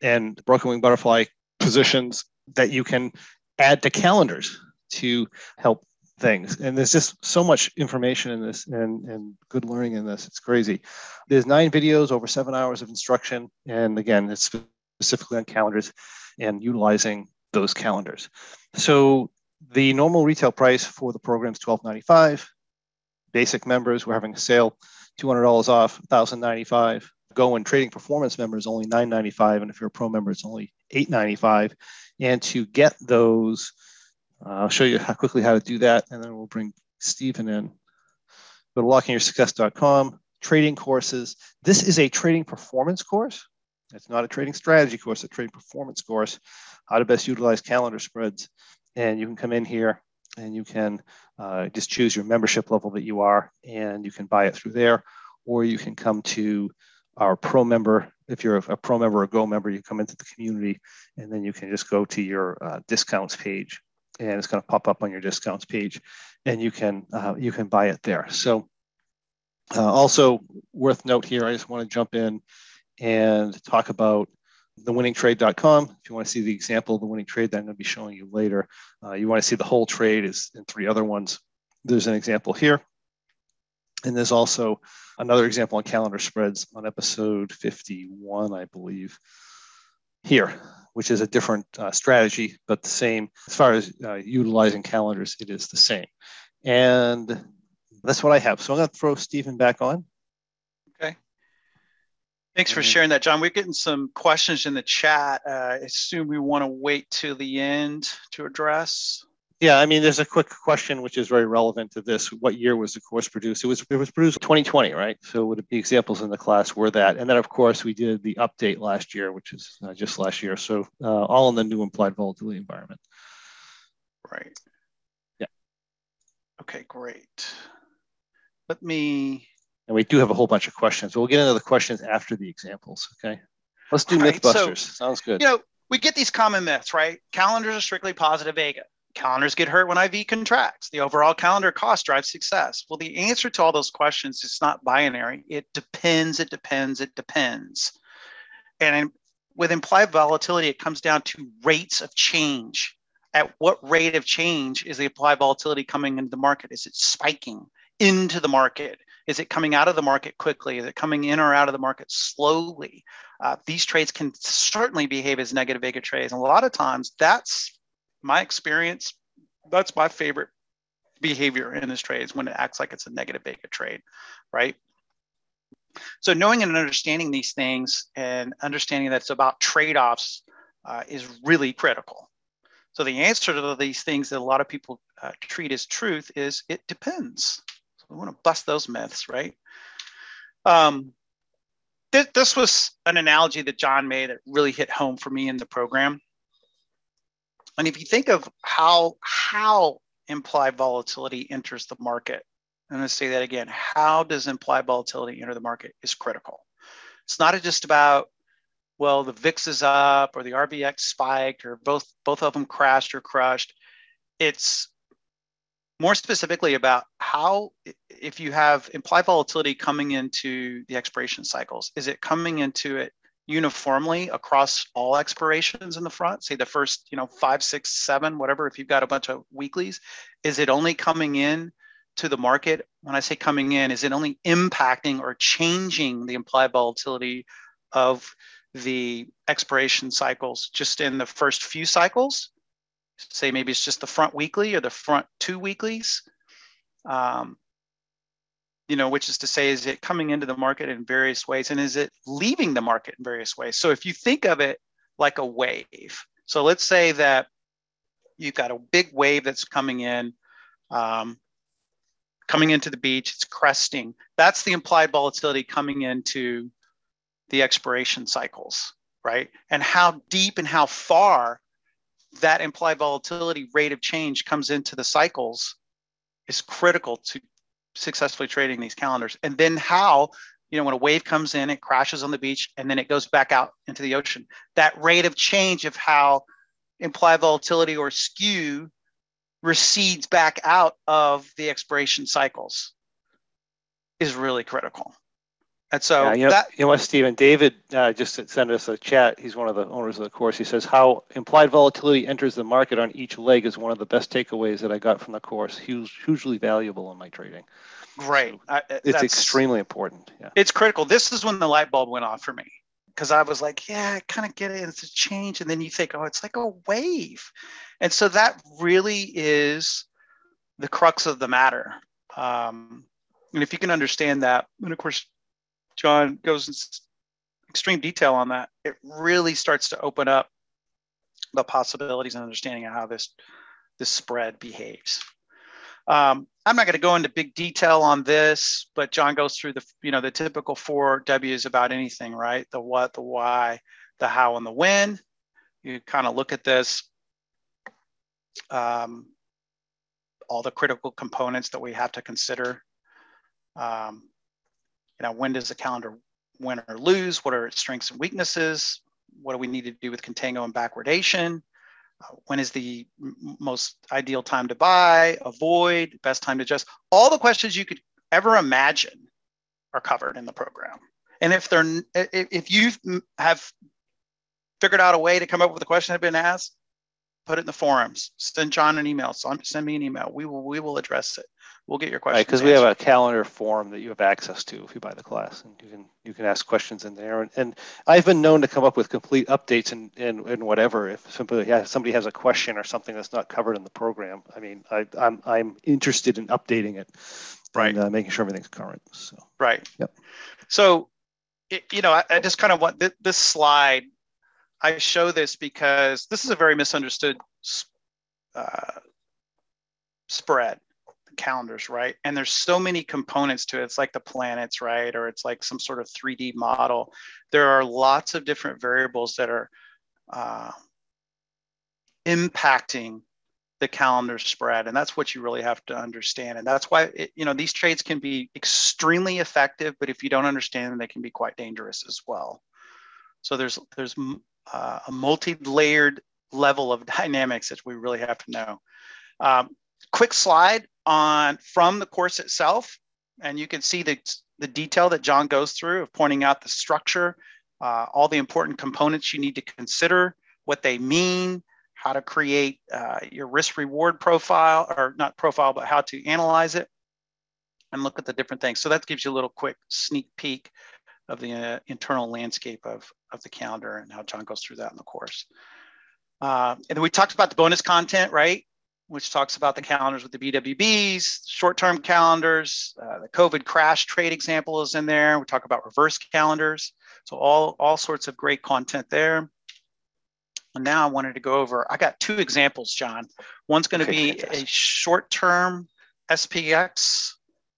and broken wing butterfly positions that you can add to calendars to help things. And there's just so much information in this and, and good learning in this. It's crazy. There's nine videos, over seven hours of instruction. And again, it's specifically on calendars and utilizing those calendars. So the normal retail price for the program is $12.95. Basic members, we're having a sale, $200 off, 1,095. Go and trading performance members only $9.95. And if you're a pro member, it's only $8.95. And to get those uh, I'll show you how quickly how to do that, and then we'll bring Stephen in. Go to lockeinyoursuccess.com, trading courses. This is a trading performance course. It's not a trading strategy course, a trading performance course, how to best utilize calendar spreads. And you can come in here and you can uh, just choose your membership level that you are, and you can buy it through there, or you can come to our pro member. If you're a, pro member or go member, you come into the community, and then you can just go to your uh, discounts page and it's going to pop up on your discounts page and you can uh, you can buy it there so uh, also worth note here i just want to jump in and talk about thewinningtrade.com if you want to see the example of the winning trade that i'm going to be showing you later uh, you want to see the whole trade is in three other ones there's an example here and there's also another example on calendar spreads on episode 51 i believe here which is a different uh, strategy, but the same. As far as uh, utilizing calendars, it is the same. And that's what I have. So I'm going to throw Stephen back on. Thanks for sharing that, John. We're getting some questions in the chat. Uh, I assume we want to wait till the end to address. Yeah, I mean, there's a quick question which is very relevant to this. What year was the course produced? It was it was produced 2020, right? So would it be examples in the class were that, and then of course we did the update last year, which is uh, just last year. So uh, all in the new implied volatility environment. Right. Yeah. Okay, great. Let me. And we do have a whole bunch of questions. We'll get into the questions after the examples. Okay. Let's do right, MythBusters. So, Sounds good. You know, we get these common myths, right? Calendars are strictly positive vega calendars get hurt when IV contracts. The overall calendar cost drives success. Well, the answer to all those questions is not binary. It depends, it depends, it depends. And with implied volatility, it comes down to rates of change. At what rate of change is the implied volatility coming into the market? Is it spiking into the market? Is it coming out of the market quickly? Is it coming in or out of the market slowly? Uh, these trades can certainly behave as negative vega trades. And a lot of times that's my experience, that's my favorite behavior in this trade is when it acts like it's a negative vega trade, right? So knowing and understanding these things and understanding that it's about trade-offs uh, is really critical. So the answer to these things that a lot of people uh, treat as truth is it depends. We want to bust those myths, right? Um, th- this was an analogy that John made that really hit home for me in the program. And if you think of how how implied volatility enters the market, I'm going to say that again. How does implied volatility enter the market is critical. It's not just about well the VIX is up or the RVX spiked or both both of them crashed or crushed. It's more specifically about how if you have implied volatility coming into the expiration cycles, is it coming into it uniformly across all expirations in the front say the first you know five six seven whatever if you've got a bunch of weeklies is it only coming in to the market, when I say coming in, is it only impacting or changing the implied volatility of the expiration cycles just in the first few cycles? Say maybe it's just the front weekly or the front two weeklies. Um, you know, which is to say, is it coming into the market in various ways and is it leaving the market in various ways? So if you think of it like a wave, so let's say that you've got a big wave that's coming in, um, coming into the beach, it's cresting. That's the implied volatility coming into the expiration cycles, right? And how deep and how far that implied volatility rate of change comes into the cycles is critical to successfully trading these calendars. And then how, you know, when a wave comes in, it crashes on the beach and then it goes back out into the ocean. That rate of change of how implied volatility or skew recedes back out of the expiration cycles is really critical. And so yeah, you know, that, you know what, Stephen, David uh, just sent us a chat. He's one of the owners of the course. He says how implied volatility enters the market on each leg is one of the best takeaways that I got from the course. Huge, hugely valuable in my trading. Great. So I, it's extremely important. Yeah. It's critical. This is when the light bulb went off for me because I was like, yeah, I kind of get it. It's a change. And then you think, oh, it's like a wave. And so that really is the crux of the matter. Um, and if you can understand that, and of course, John goes in extreme detail on that, it really starts to open up the possibilities and understanding of how this this spread behaves. Um, I'm not going to go into big detail on this, but John goes through the you know the typical four W's about anything, right? The what, the why, the how, and the when. You kind of look at this, um, all the critical components that we have to consider. Um, you know, when does the calendar win or lose? What are its strengths and weaknesses? What do we need to do with contango and backwardation? Uh, when is the most ideal time to buy, avoid, best time to adjust? All the questions you could ever imagine are covered in the program. And if they're if you have figured out a way to come up with a question that had been asked, put it in the forums. Send John an email. Send me an email. We will we will address it. We'll get your questions. Right, because we have a calendar form that you have access to if you buy the class, and you can you can ask questions in there. And, and I've been known to come up with complete updates and and, and whatever if somebody has, somebody has a question or something that's not covered in the program. I mean, I, I'm I'm interested in updating it, right? And, uh, making sure everything's current. So right. Yep. So, it, you know, I, I just kind of want th- this slide I show this because this is a very misunderstood uh, spread calendars, right? And there's so many components to it. It's like the planets, right? Or it's like some sort of 3D model. There are lots of different variables that are uh, impacting the calendar spread and that's what you really have to understand and that's why it, you know these trades can be extremely effective but if you don't understand them they can be quite dangerous as well so there's there's uh, a multi-layered level of dynamics that we really have to know. Um, quick slide on from the course itself, and you can see the, the detail that John goes through of pointing out the structure, uh, all the important components you need to consider, what they mean, how to create uh, your risk reward profile, or not profile, but how to analyze it and look at the different things. So that gives you a little quick sneak peek of the uh, internal landscape of, of the calendar and how John goes through that in the course. Uh, and then we talked about the bonus content, right? Which talks about the calendars with the BWBs, short-term calendars, uh, the COVID crash trade example is in there. We talk about reverse calendars. So all, all sorts of great content there. And now I wanted to go over, I got two examples, John. One's gonna be a short-term SPX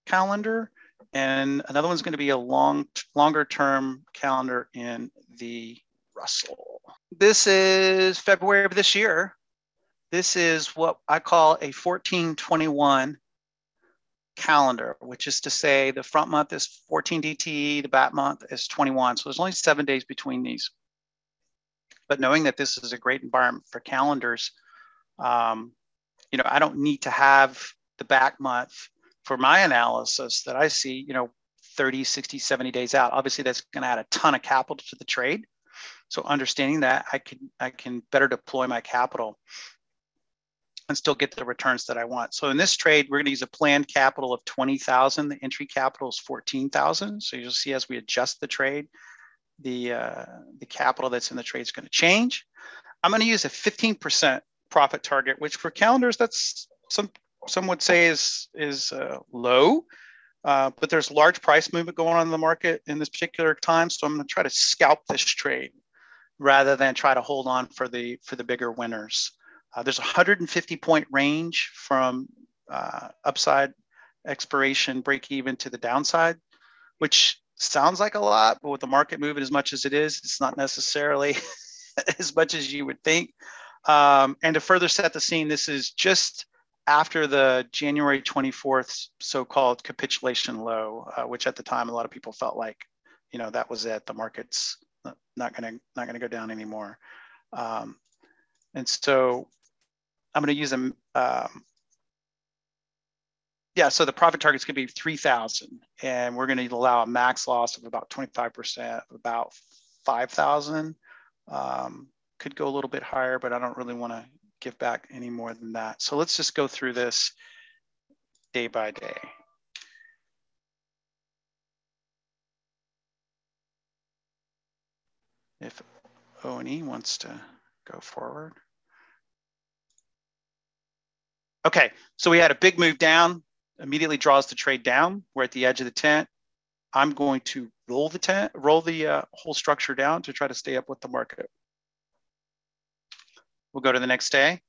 calendar and another one's going to be a long, longer term calendar in the Russell. This is February of this year. This is what I call a 1421 calendar, which is to say the front month is 14 DTE, the back month is 21. So there's only seven days between these. But knowing that this is a great environment for calendars, um, you know, I don't need to have the back month for my analysis that I see, you know, 30, 60, 70 days out. Obviously, that's going to add a ton of capital to the trade. So understanding that, I can I can better deploy my capital. and still get the returns that I want. So in this trade, we're going to use a planned capital of 20,000. The entry capital is 14,000. So you'll see as we adjust the trade, the, uh, the capital that's in the trade is going to change. I'm going to use a 15% profit target, which for calendars, that's some, some would say is, is uh, low. Uh, but there's large price movement going on in the market in this particular time. So I'm going to try to scalp this trade rather than try to hold on for the for the bigger winners. Uh, there's a 150 point range from uh, upside expiration break even to the downside, which sounds like a lot, but with the market moving as much as it is, it's not necessarily as much as you would think. Um, and to further set the scene, this is just after the January 24th so-called capitulation low, uh, which at the time a lot of people felt like, you know, that was it. The market's not going to not going to go down anymore. Um, and so I'm going to use them. Um, yeah, so the profit target is going to be 3,000, and we're going to allow a max loss of about 25%, about 5,000. Um, could go a little bit higher, but I don't really want to give back any more than that. So let's just go through this day by day. If O&E wants to go forward. Okay, so we had a big move down, immediately draws the trade down. We're at the edge of the tent. I'm going to roll the tent, roll the uh, whole structure down to try to stay up with the market. We'll go to the next day.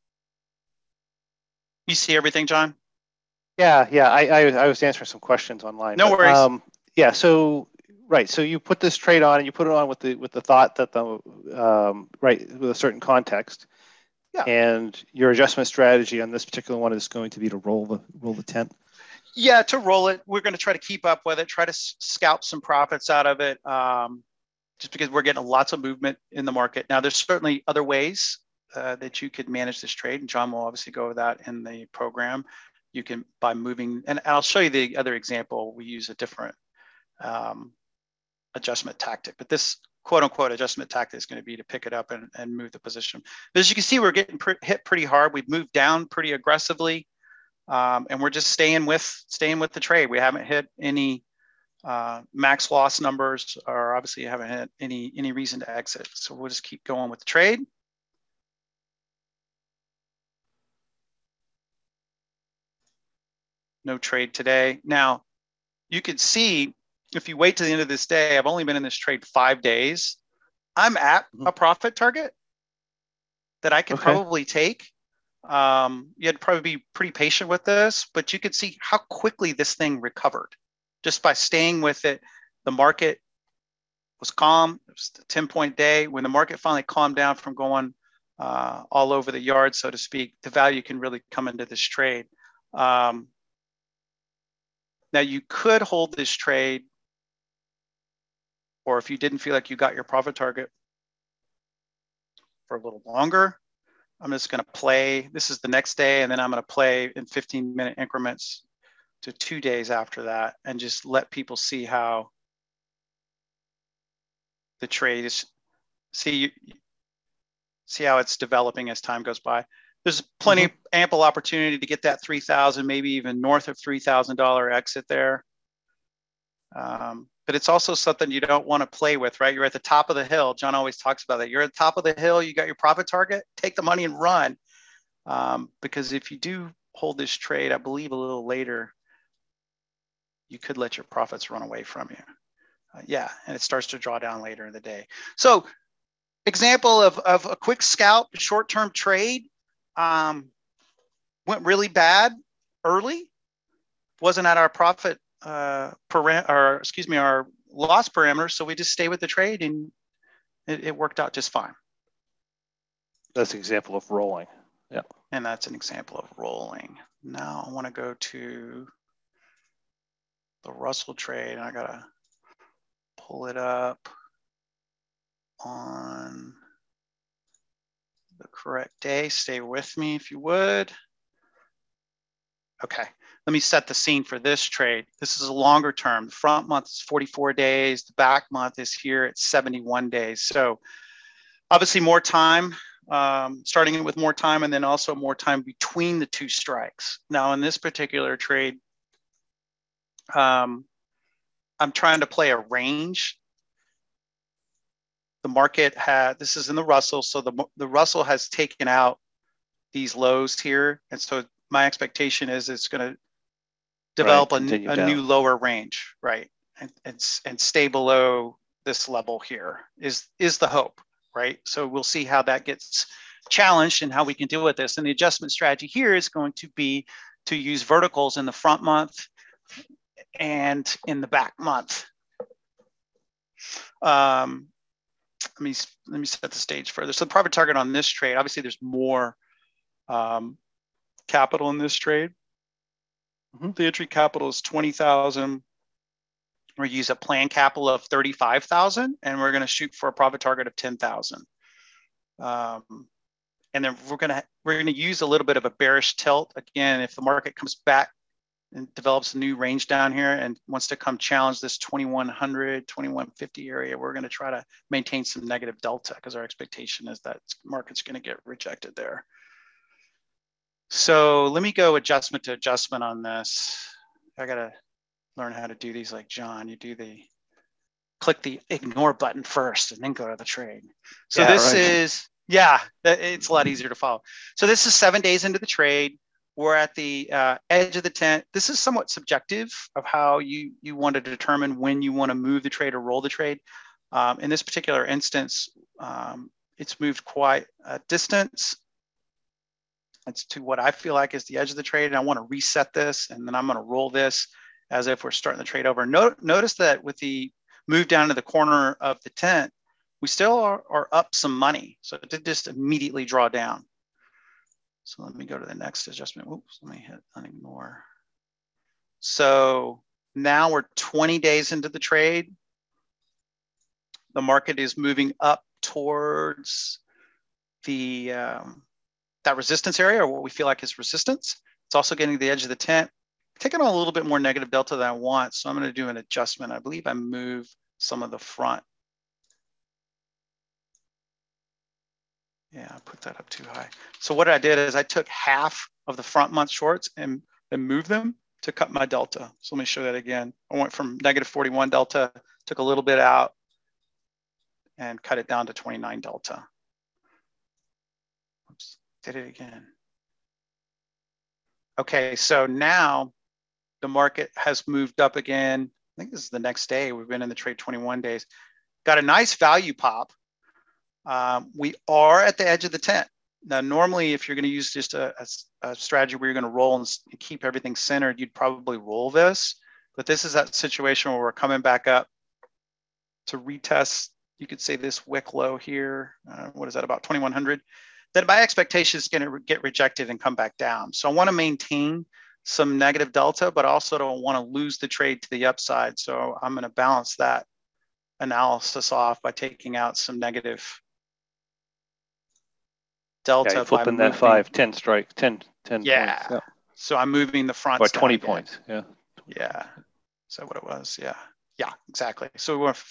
You see everything, John? Yeah, yeah. I, I, I was answering some questions online. No but, worries. Um, yeah. So right. So you put this trade on, and you put it on with the with the thought that the um, right with a certain context. Yeah. And your adjustment strategy on this particular one is going to be to roll the roll the tent. Yeah, to roll it, we're going to try to keep up with it, try to scalp some profits out of it, um, just because we're getting lots of movement in the market. Now, there's certainly other ways uh, that you could manage this trade, and John will obviously go over that in the program. You can by moving, and I'll show you the other example. We use a different um, adjustment tactic, but this quote unquote adjustment tactic is going to be to pick it up and, and move the position. But as you can see, we're getting hit pretty hard. We've moved down pretty aggressively, um, and we're just staying with staying with the trade. We haven't hit any uh, max loss numbers, or obviously haven't hit any any reason to exit. So we'll just keep going with the trade. No trade today. Now, you could see if you wait to the end of this day, I've only been in this trade five days. I'm at mm-hmm. a profit target that I can okay. probably take. Um, you'd probably be pretty patient with this, but you could see how quickly this thing recovered just by staying with it. The market was calm. It was a 10 point day. When the market finally calmed down from going uh, all over the yard, so to speak, the value can really come into this trade. Um, now, you could hold this trade or if you didn't feel like you got your profit target for a little longer, I'm just to play. This is the next day, and then I'm to play in 15 minute increments to two days after that and just let people see how the trade is see see how it's developing as time goes by there's plenty mm-hmm. ample opportunity to get that 3000 maybe even north of $3000 exit there um, but it's also something you don't want to play with, right? You're at the top of the hill. John always talks about that. You're at the top of the hill, you got your profit target, take the money and run. Um, because if you do hold this trade, I believe a little later, you could let your profits run away from you. Uh, yeah, and it starts to draw down later in the day. So, example of, of a quick scalp, short term trade um, went really bad early, wasn't at our profit uh, param- or excuse me, our loss parameters. So we just stay with the trade and it, it worked out just fine. That's an example of rolling. Yeah. And that's an example of rolling. Now I want to go to the Russell trade and I got to pull it up on the correct day. Stay with me if you would. Okay, let me set the scene for this trade. This is a longer term. The front month is 44 days. The back month is here at 71 days. So obviously more time um, starting it with more time and then also more time between the two strikes. Now, in this particular trade, um, I'm trying to play a range. The market had, this is in the Russell, so the, the Russell has taken out these lows here. And so my expectation is it's going to develop right, a, a new lower range, right? And, and, and stay below this level here is, is the hope right? So we'll see how that gets challenged and how we can deal with this. And the adjustment strategy here is going to be to use verticals in the front month and in the back month. Um, let me let me set the stage further. So the profit target on this trade, obviously, there's more um, capital in this trade. Mm -hmm. The entry capital is twenty thousand. We use a plan capital of 35,000 and we're going to shoot for a profit target of 10,000. Um, and then we're going to we're going to use a little bit of a bearish tilt again if the market comes back and develops a new range down here and wants to come challenge this 2100 2150 area we're going to try to maintain some negative delta because our expectation is that market's going to get rejected there so let me go adjustment to adjustment on this i gotta learn how to do these like John. You do the click the ignore button first and then go to the trade. So yeah, this right. is, yeah, it's a lot easier to follow. So this is seven days into the trade. We're at the uh, edge of the tent. This is somewhat subjective of how you, you want to determine when you want to move the trade or roll the trade. Um, in this particular instance, um, it's moved quite a distance. It's to what I feel like is the edge of the trade. And I want to reset this and then I'm going to roll this as if we're starting the trade over. No, notice that with the move down to the corner of the tent, we still are, are up some money. So it did just immediately draw down. So let me go to the next adjustment. Oops, let me hit unignore. So now we're 20 days into the trade. The market is moving up towards the um, that resistance area or what we feel like is resistance. It's also getting to the edge of the tent taking on a little bit more negative delta than I want. So I'm going to do an adjustment. I believe I move some of the front. Yeah, I put that up too high. So what I did is I took half of the front month shorts and then moved them to cut my delta. So let me show that again. I went from negative 41 delta, took a little bit out and cut it down to 29 delta. Oops, did it again. Okay, so now the market has moved up again. I think this is the next day. We've been in the trade 21 days. Got a nice value pop. Um, we are at the edge of the tent. Now, normally, if you're going to use just a, a, a strategy where you're going to roll and, keep everything centered, you'd probably roll this. But this is that situation where we're coming back up to retest. You could say this wick low here. Uh, what is that, about 2100? Then my expectation is going to get rejected and come back down. So I want to maintain some negative delta, but also don't want to lose the trade to the upside. So I'm going to balance that analysis off by taking out some negative delta. Yeah, flipping that five, 10 strike, 10, 10 yeah. Points. yeah. So I'm moving the front. Or 20 points. Yeah. Yeah. Is that what it was? Yeah. Yeah, exactly. So we went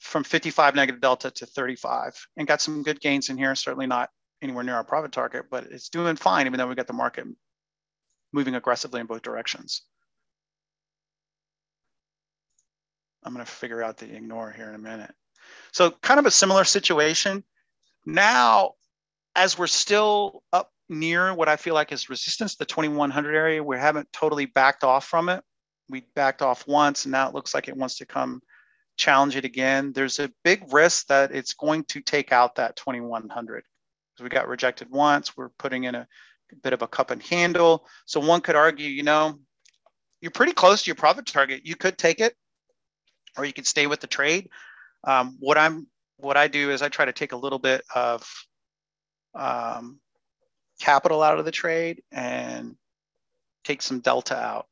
from 55 negative delta to 35 and got some good gains in here. Certainly not anywhere near our profit target, but it's doing fine, even though we got the market moving aggressively in both directions. I'm going to figure out the ignore here in a minute. So kind of a similar situation. Now, as we're still up near what I feel like is resistance, the 2100 area, we haven't totally backed off from it. We backed off once and now it looks like it wants to come challenge it again. There's a big risk that it's going to take out that 2100. So we got rejected once. We're putting in a a bit of a cup and handle. So one could argue, you know, you're pretty close to your profit target. You could take it, or you could stay with the trade. Um, what I'm, what I do is I try to take a little bit of um, capital out of the trade and take some delta out,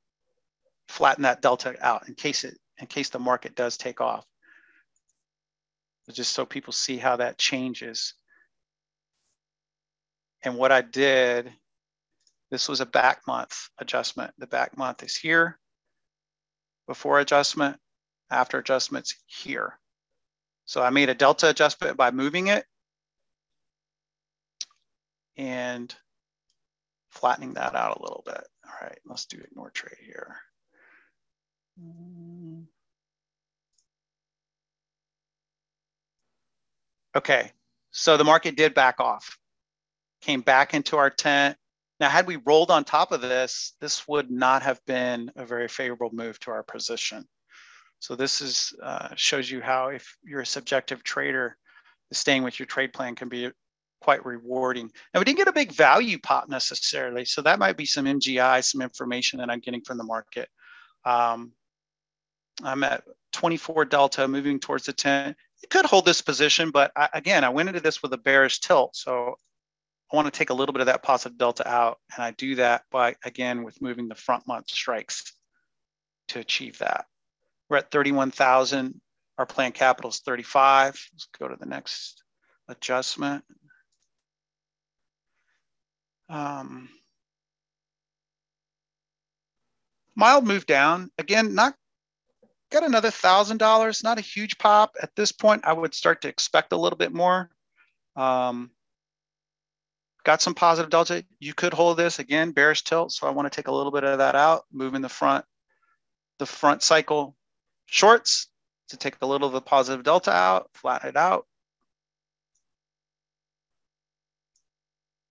flatten that delta out in case it, in case the market does take off. Just so people see how that changes. And what I did this was a back month adjustment. The back month is here, before adjustment, after adjustments here. So I made a delta adjustment by moving it. And flattening that out a little bit. All right, let's do ignore trade here. Okay, so the market did back off, came back into our tent. Now, had we rolled on top of this, this would not have been a very favorable move to our position. So this is uh, shows you how if you're a subjective trader, staying with your trade plan can be quite rewarding. And we didn't get a big value pop necessarily, so that might be some MGI, some information that I'm getting from the market. Um, I'm at 24 delta, moving towards the 10. It could hold this position, but I, again, I went into this with a bearish tilt, so I want to take a little bit of that positive delta out, and I do that by again with moving the front month strikes to achieve that. We're at 31,000. Our planned capital is 35. Let's go to the next adjustment. Um, mild move down. Again, not got another thousand dollars. Not a huge pop at this point. I would start to expect a little bit more. Um, got some positive delta. You could hold this again, bearish tilt. So I want to take a little bit of that out, move in the front, the front cycle shorts to take a little of the positive delta out, flatten it out.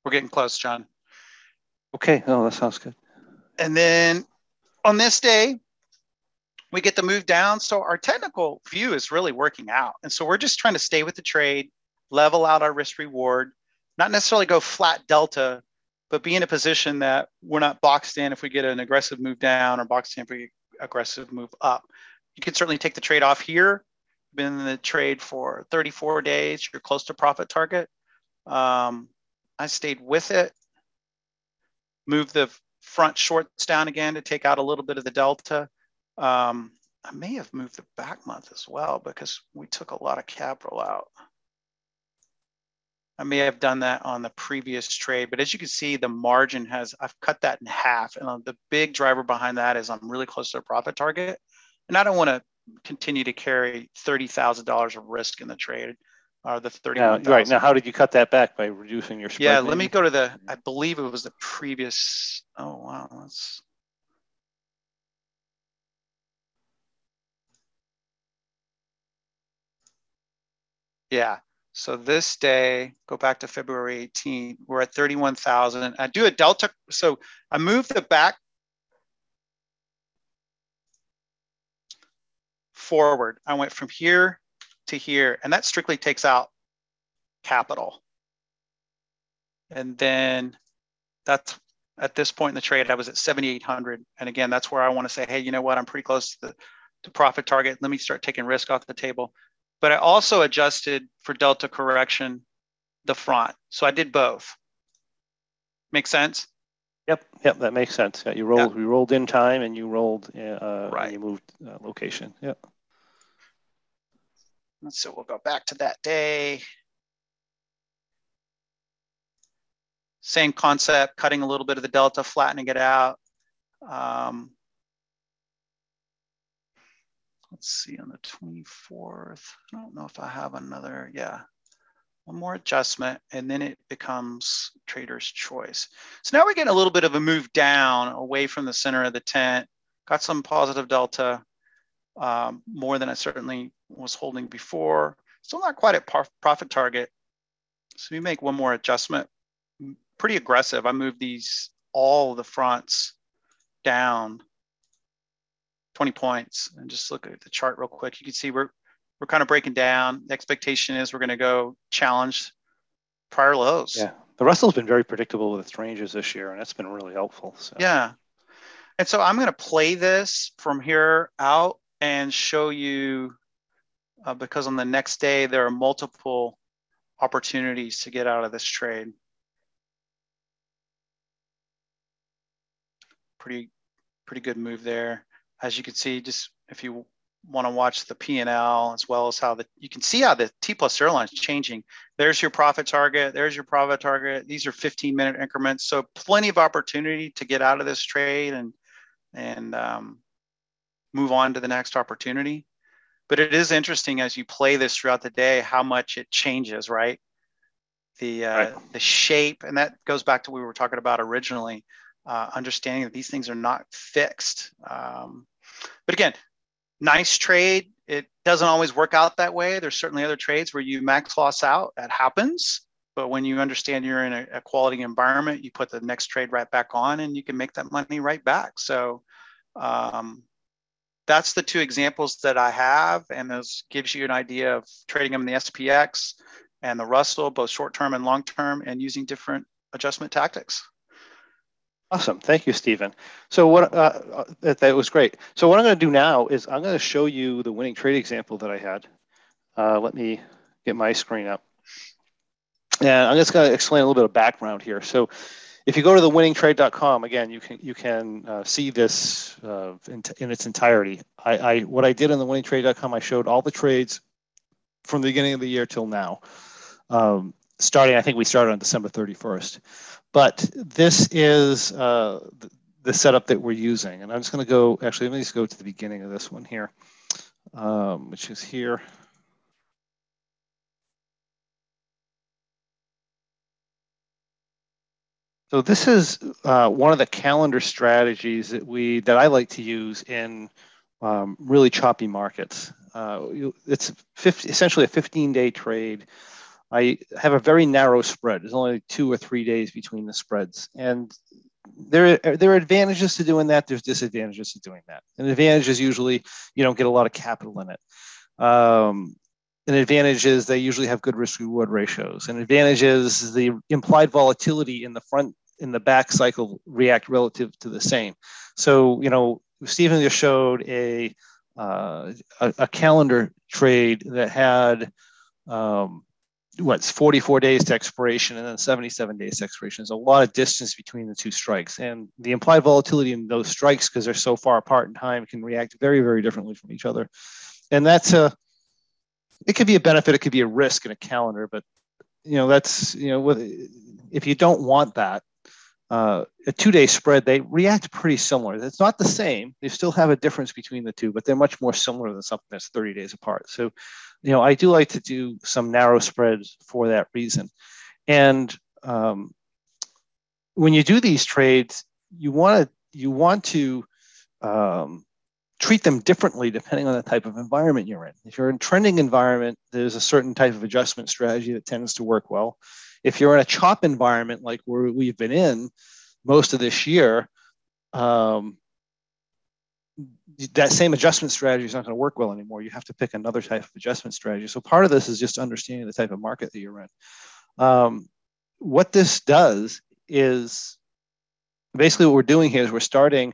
We're getting close, John. Okay. Oh, that sounds good. And then on this day, we get to move down. So our technical view is really working out. And so we're just trying to stay with the trade, level out our risk reward, not necessarily go flat delta, but be in a position that we're not boxed in if we get an aggressive move down or boxed in if we get aggressive move up you can certainly take the trade off here. Been in the trade for 34 days. You're close to profit target. Um, I stayed with it. Move the front shorts down again to take out a little bit of the delta. Um, I may have moved the back month as well because we took a lot of capital out. I may have done that on the previous trade, but as you can see, the margin has, I've cut that in half. And the big driver behind that is I'm really close to a profit target and I don't want to continue to carry thirty thousand dollars of risk in the trade. Or the thirty. Yeah, right now, how did you cut that back by reducing your spread? Yeah, maybe? let me go to the. I believe it was the previous. Oh wow, that's. Yeah. So this day, go back to February 18th, we're at 31,000. I do a delta. So I move the back forward. I went from here to here, and that strictly takes out capital. And then that's at this point in the trade, I was at 7,800. And again, that's where I want to say, hey, you know what? I'm pretty close to the to profit target. Let me start taking risk off the table. But I also adjusted for delta correction the front. So I did both. Make sense? Yep, yep, that makes sense. Yeah, you rolled, yep. you rolled in time, and you rolled, uh, right. you moved uh, location. Yep. So we'll go back to that day. Same concept, cutting a little bit of the delta, flattening it out. Um, let's see on the 24th. I don't know if I have another, yeah. One more adjustment and then it becomes trader's choice. So now we're getting a little bit of a move down away from the center of the tent. Got some positive delta, um, more than I certainly was holding before. Still not quite at profit target. So we make one more adjustment. Pretty aggressive. I moved these all the fronts down 20 points and just look at the chart real quick. You can see we're we're kind of breaking down. The expectation is we're going to go challenge prior lows. Yeah. The Russell's been very predictable with its ranges this year, and that's been really helpful. So. Yeah. And so I'm going to play this from here out and show you uh, because on the next day there are multiple opportunities to get out of this trade. Pretty, pretty good move there. As you can see, just if you want to watch the P&L as well as how the, you can see how the T plus airline is changing. There's your profit target. There's your profit target. These are 15 minute increments. So plenty of opportunity to get out of this trade and, and um, move on to the next opportunity. But it is interesting as you play this throughout the day, how much it changes, right? the uh, right. the shape, and that goes back to what we were talking about originally. Uh, understanding that these things are not fixed. Um, but again, nice trade. It doesn't always work out that way. There's certainly other trades where you max loss out. That happens. But when you understand you're in a, a quality environment, you put the next trade right back on, and you can make that money right back. So um, that's the two examples that I have, and this gives you an idea of trading them in the SPX and the Russell, both short term and long term, and using different adjustment tactics. Awesome. Thank you, Stephen. So what uh, uh, that, that was great. So what I'm going to do now is I'm going to show you the winning trade example that I had. Uh, let me get my screen up. And I'm just going to explain a little bit of background here. So if you go to the winningtrade.com again, you can you can uh, see this uh, in, in, its entirety. I, I what I did on the winningtrade.com, I showed all the trades from the beginning of the year till now. Um, starting, I think we started on December 31st. But this is uh, the setup that we're using. And I'm just going to go, actually, let me just go to the beginning of this one here, um, which is here. So this is uh, one of the calendar strategies that we that I like to use in um, really choppy markets. Uh, it's 50, essentially a 15-day trade. I have a very narrow spread. There's only two or three days between the spreads, and there there are advantages to doing that. There's disadvantages to doing that. An advantage is usually you don't get a lot of capital in it. Um, an advantage is they usually have good risk reward ratios. An advantage is the implied volatility in the front in the back cycle react relative to the same. So, you know, Stephen just showed a, uh, a, a, calendar trade that had um, what's 44 days to expiration and then 77 days to expiration. There's a lot of distance between the two strikes. And the implied volatility in those strikes, because they're so far apart in time, can react very, very differently from each other. And that's a, it could be a benefit, it could be a risk in a calendar, but you know, that's, you know, if you don't want that, uh, a two-day spread, they react pretty similar. It's not the same. They still have a difference between the two, but they're much more similar than something that's 30 days apart. So, you know, I do like to do some narrow spreads for that reason. And um, when you do these trades, you want to you want to um, treat them differently depending on the type of environment you're in. If you're in a trending environment, there's a certain type of adjustment strategy that tends to work well. If you're in a chop environment like where we've been in most of this year, um, that same adjustment strategy is not going to work well anymore. You have to pick another type of adjustment strategy. So part of this is just understanding the type of market that you're in. Um, what this does is basically what we're doing here is we're starting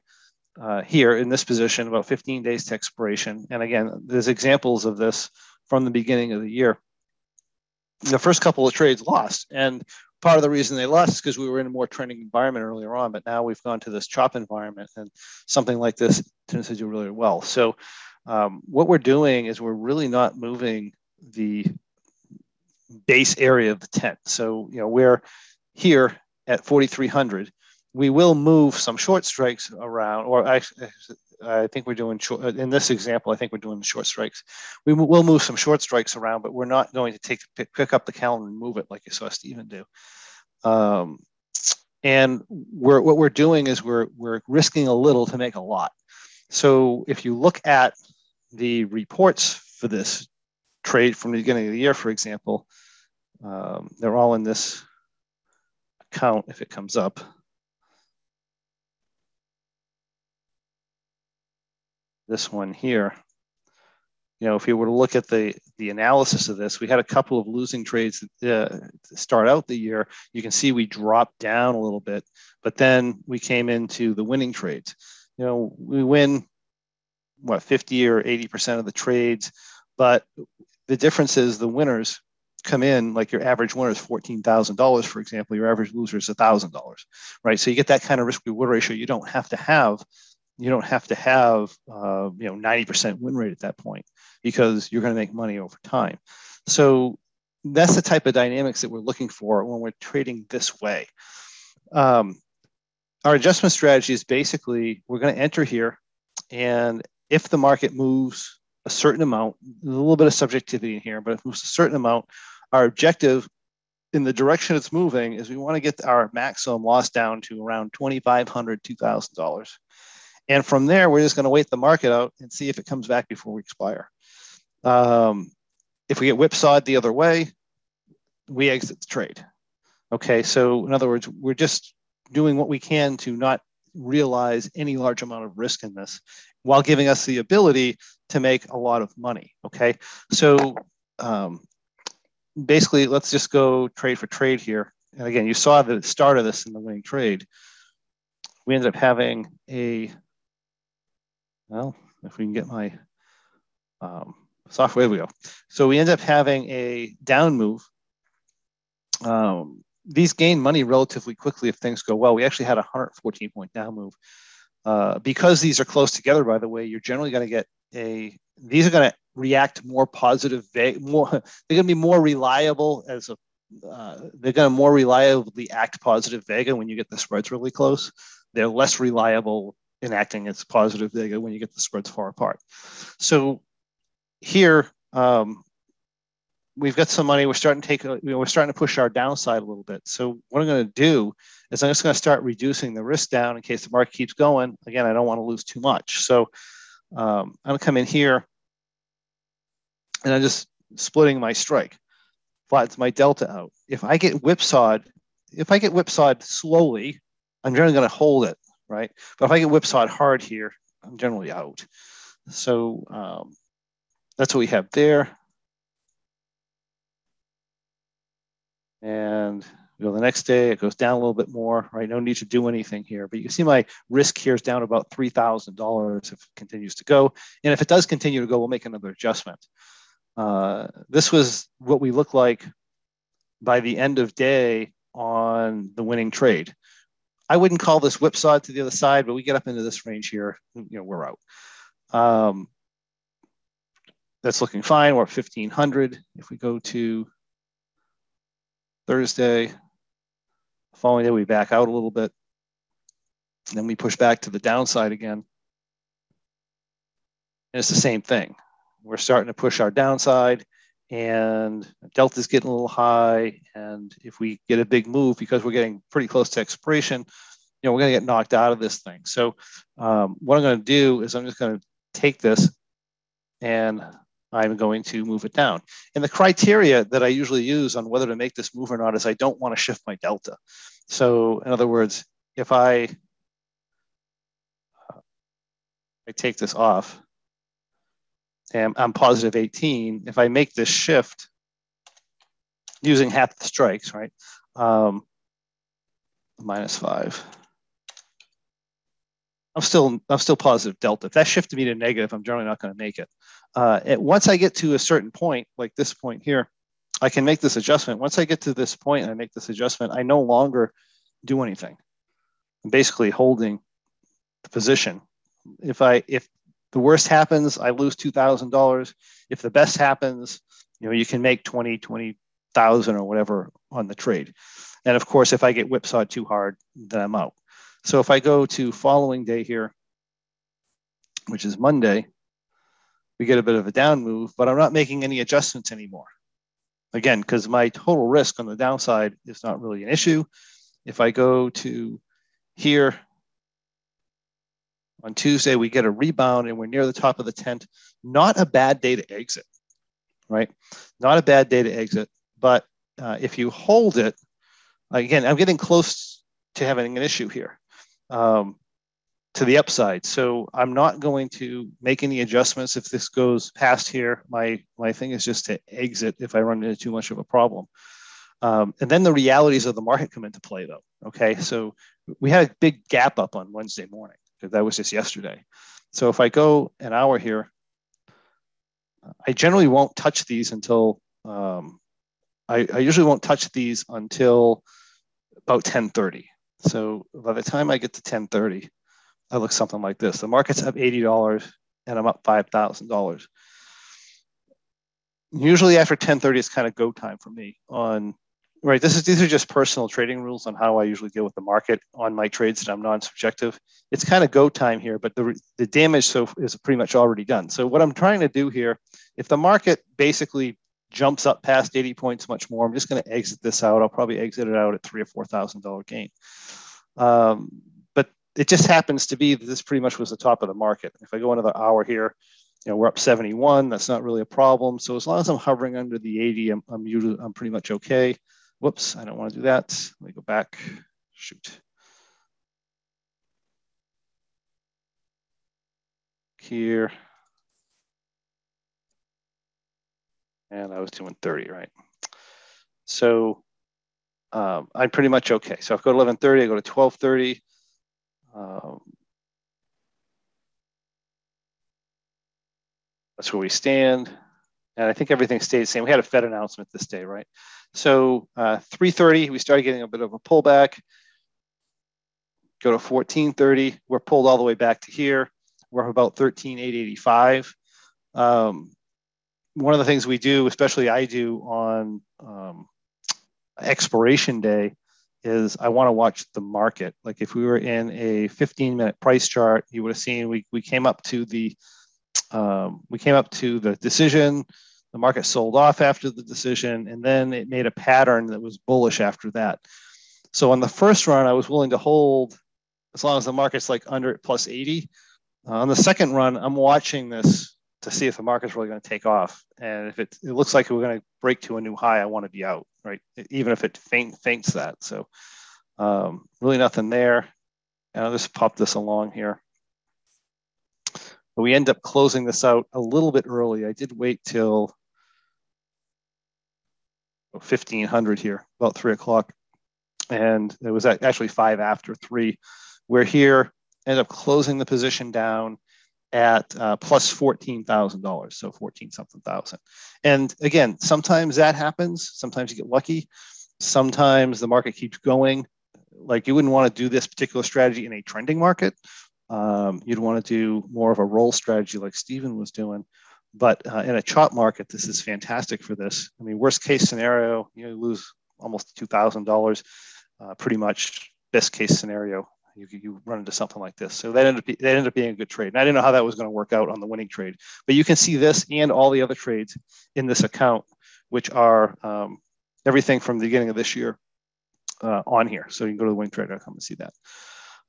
uh, here in this position about 15 days to expiration. And again, there's examples of this from the beginning of the year the first couple of trades lost. And part of the reason they lost is because we were in a more trending environment earlier on, but now we've gone to this chop environment and something like this tends to do really well. So um, what we're doing is we're really not moving the base area of the tent. So, you know, we're here at 4,300. We will move some short strikes around, or actually, I think we're doing short, in this example, I think we're doing short strikes. We will move some short strikes around, but we're not going to take pick, pick up the calendar and move it like you saw Stephen do. Um, and we're, what we're doing is we're, we're risking a little to make a lot. So if you look at the reports for this trade from the beginning of the year, for example, um, they're all in this account if it comes up. This one here, you know, if you were to look at the the analysis of this, we had a couple of losing trades uh, start out the year. You can see we dropped down a little bit, but then we came into the winning trades. You know, we win what 50 or 80 percent of the trades, but the difference is the winners come in like your average winner is $14,000, for example, your average loser is $1,000, right? So you get that kind of risk reward ratio. You don't have to have you don't have to have uh, you know 90% win rate at that point because you're going to make money over time so that's the type of dynamics that we're looking for when we're trading this way um, our adjustment strategy is basically we're going to enter here and if the market moves a certain amount a little bit of subjectivity in here but if it moves a certain amount our objective in the direction it's moving is we want to get our maximum loss down to around $2,500, $2,000. And from there, we're just going to wait the market out and see if it comes back before we expire. Um, if we get whipsawed the other way, we exit the trade. Okay, so in other words, we're just doing what we can to not realize any large amount of risk in this while giving us the ability to make a lot of money. Okay, so um, basically, let's just go trade for trade here. And again, you saw the start of this in the winning trade. We ended up having a, well, if we can get my um, software, we go. So we end up having a down move. Um, these gain money relatively quickly if things go well. We actually had a 114 point down move. Uh, because these are close together, by the way, you're generally going to get a, these are going to react more positive, more, they're going to be more reliable as a, uh, they're going to more reliably act positive vega when you get the spreads really close. They're less reliable in acting as positive vega when you get the spreads far apart. So here, um, we've got some money. We're starting to take, you know, we're starting to push our downside a little bit. So what I'm going to do is I'm just going to start reducing the risk down in case the market keeps going. Again, I don't want to lose too much. So um, I'm going to come in here and I'm just splitting my strike. Flattens my delta out. If I get whipsawed, if I get whipsawed slowly, I'm generally going to hold it, right? But if I get whipsawed hard here, I'm generally out. So um, that's what we have there. And we go the next day, it goes down a little bit more, right? No need to do anything here. But you can see my risk here is down about $3,000 if it continues to go. And if it does continue to go, we'll make another adjustment. Uh, this was what we look like by the end of day on the winning trade. I wouldn't call this whipsawed to the other side, but we get up into this range here, you know, we're out. Um, that's looking fine. We're at 1500. If we go to Thursday, following day we back out a little bit. And then we push back to the downside again. And it's the same thing. We're starting to push our downside and delta's getting a little high. And if we get a big move because we're getting pretty close to expiration, you know, we're going to get knocked out of this thing. So um, what I'm going to do is I'm just going to take this and I'm going to move it down. And the criteria that I usually use on whether to make this move or not is I don't want to shift my delta. So in other words, if I, uh, I take this off and I'm positive 18, if I make this shift using half the strikes, right? Um, minus five. I'm still I'm still positive delta. If that shifted me to negative, I'm generally not going to make it. Uh, once I get to a certain point, like this point here, I can make this adjustment. Once I get to this point and I make this adjustment, I no longer do anything. I'm basically holding the position. If I if the worst happens, I lose two thousand dollars. If the best happens, you know you can make twenty twenty thousand or whatever on the trade. And of course, if I get whipsawed too hard, then I'm out. So if I go to following day here, which is Monday, we get a bit of a down move, but I'm not making any adjustments anymore. Again, because my total risk on the downside is not really an issue. If I go to here on Tuesday, we get a rebound and we're near the top of the tent. Not a bad day to exit, right? Not a bad day to exit. But uh, if you hold it, again, I'm getting close to having an issue here um, to the upside. So I'm not going to make any adjustments if this goes past here. My my thing is just to exit if I run into too much of a problem. Um, and then the realities of the market come into play, though. Okay, so we had a big gap up on Wednesday morning that was just yesterday. So if I go an hour here, I generally won't touch these until um, I, I usually won't touch these until about 10:30. So by the time I get to 1030, I look something like this. The market's up $80 and I'm up $5,000. Usually after 1030, it's kind of go time for me on, right? This is, these are just personal trading rules on how I usually deal with the market on my trades that I'm non-subjective. It's kind of go time here, but the, the damage so is pretty much already done. So what I'm trying to do here, if the market basically jumps up past 80 points much more, I'm just going to exit this out. I'll probably exit it out at three or four thousand dollar gain. Um, but it just happens to be that this pretty much was the top of the market. If I go another hour here, you know, we're up 71. That's not really a problem. So as long as I'm hovering under the 80, I'm, I'm usually I'm pretty much okay. Whoops, I don't want to do that. Let me go back. Shoot. Here. And I was doing 30, right? So um, I'm pretty much okay. So I go to 1130, I go to 1230. Um, that's where we stand. And I think everything stayed the same. We had a Fed announcement this day, right? So uh, 330, we started getting a bit of a pullback. Go to 1430, we're pulled all the way back to here. We're about 13,885. Um, one of the things we do, especially I do on um, expiration day, is I want to watch the market. Like if we were in a 15 minute price chart, you would have seen we, we came up to the um, we came up to the decision. The market sold off after the decision, and then it made a pattern that was bullish after that. So on the first run, I was willing to hold as long as the market's like under plus 80. Uh, on the second run, I'm watching this to see if the market's really going to take off. And if it, it looks like we're going to break to a new high, I want to be out, right? Even if it faint, faints that. So um, really nothing there. And I'll just pop this along here. But we end up closing this out a little bit early. I did wait till 1500 here, about three o'clock. And it was actually five after three. We're here, end up closing the position down at uh, plus $14,000. So 14 something thousand. And again, sometimes that happens. Sometimes you get lucky. Sometimes the market keeps going. Like you wouldn't want to do this particular strategy in a trending market. Um, you'd want to do more of a roll strategy like Stephen was doing. But uh, in a chop market, this is fantastic for this. I mean, worst case scenario, you, know, you lose almost $2,000, uh, pretty much best case scenario you, you run into something like this. So that ended, up, that ended up being a good trade. And I didn't know how that was going to work out on the winning trade. But you can see this and all the other trades in this account, which are um, everything from the beginning of this year uh, on here. So you can go to the winningtrade.com and see that.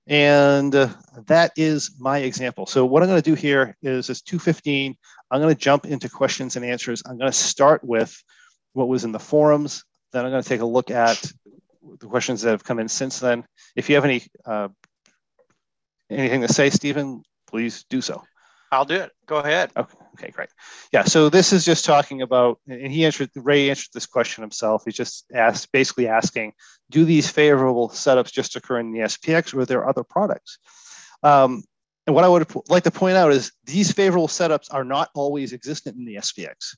And uh, that is my example. So what I'm going to do here is it's 215. I'm going to jump into questions and answers. I'm going to start with what was in the forums. Then I'm going to take a look at the questions that have come in since then. If you have any uh, anything to say, Stephen, please do so. I'll do it. Go ahead. Okay. Okay, great. Yeah, so this is just talking about, and he answered, Ray answered this question himself. He's just asked, basically asking, do these favorable setups just occur in the SPX or are there other products? Um, and what I would like to point out is these favorable setups are not always existent in the SPX.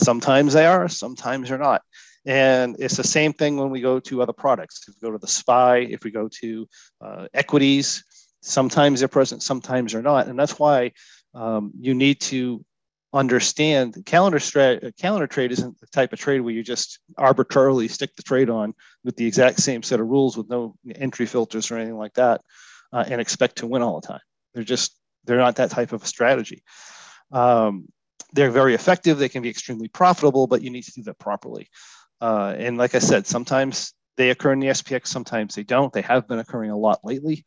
Sometimes they are, sometimes they're not. And it's the same thing when we go to other products. If we go to the SPY, if we go to uh, equities, sometimes they're present, sometimes they're not. And that's why um, you need to understand calendar strat- calendar trade isn't the type of trade where you just arbitrarily stick the trade on with the exact same set of rules with no entry filters or anything like that uh, and expect to win all the time. They're just they're not that type of a strategy. Um, they're very effective. They can be extremely profitable, but you need to do that properly. Uh, and like I said, sometimes they occur in the SPX, sometimes they don't. They have been occurring a lot lately.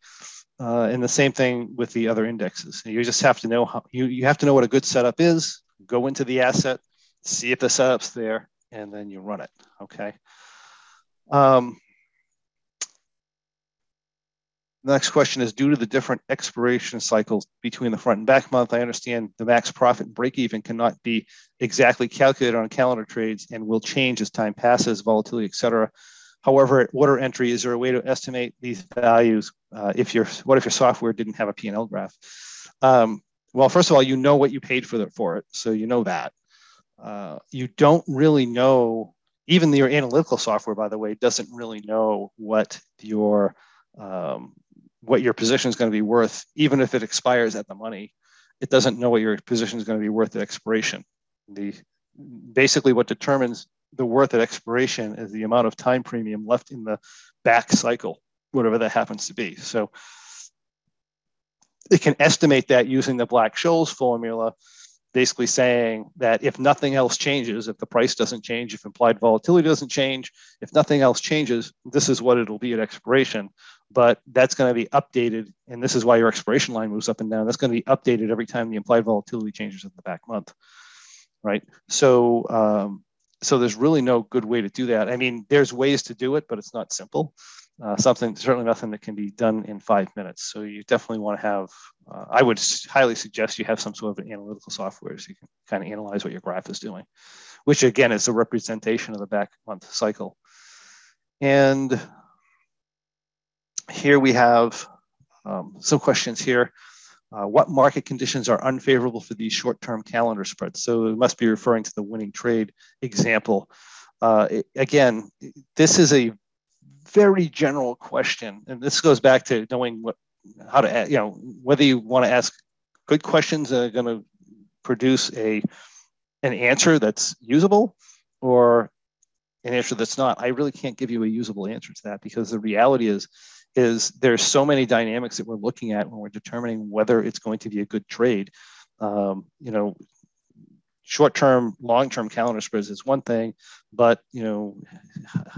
Uh, and the same thing with the other indexes. You just have to know how you, you have to know what a good setup is, go into the asset, see if the setup's there, and then you run it. Okay. Um, the next question is due to the different expiration cycles between the front and back month. I understand the max profit and break even cannot be exactly calculated on calendar trades and will change as time passes, volatility, et cetera. However, at order entry, is there a way to estimate these values uh, if your what if your software didn't have a P&L graph? Um, well, first of all, you know what you paid for, the, for it, so you know that. Uh, you don't really know, even your analytical software, by the way, doesn't really know what your um, what your position is going to be worth, even if it expires at the money. It doesn't know what your position is going to be worth at expiration. The basically what determines the worth at expiration is the amount of time premium left in the back cycle, whatever that happens to be. So it can estimate that using the Black Scholes formula basically saying that if nothing else changes, if the price doesn't change, if implied volatility doesn't change, if nothing else changes, this is what it'll be at expiration. But that's going to be updated. And this is why your expiration line moves up and down. That's going to be updated every time the implied volatility changes in the back month. Right. So, um, so there's really no good way to do that. I mean, there's ways to do it, but it's not simple uh, something certainly nothing that can be done in five minutes. So you definitely want to have. Uh, I would highly suggest you have some sort of analytical software so you can kind of analyze what your graph is doing, which again is a representation of the back month cycle. And here we have um, some questions here. Uh, what market conditions are unfavorable for these short-term calendar spreads? So it must be referring to the winning trade example. Uh, it, again, this is a very general question, and this goes back to knowing what how to you know whether you want to ask good questions that are going to produce a an answer that's usable or an answer that's not. I really can't give you a usable answer to that because the reality is is there's so many dynamics that we're looking at when we're determining whether it's going to be a good trade. Um, you know, short-term, long-term calendar spreads is one thing, but you know,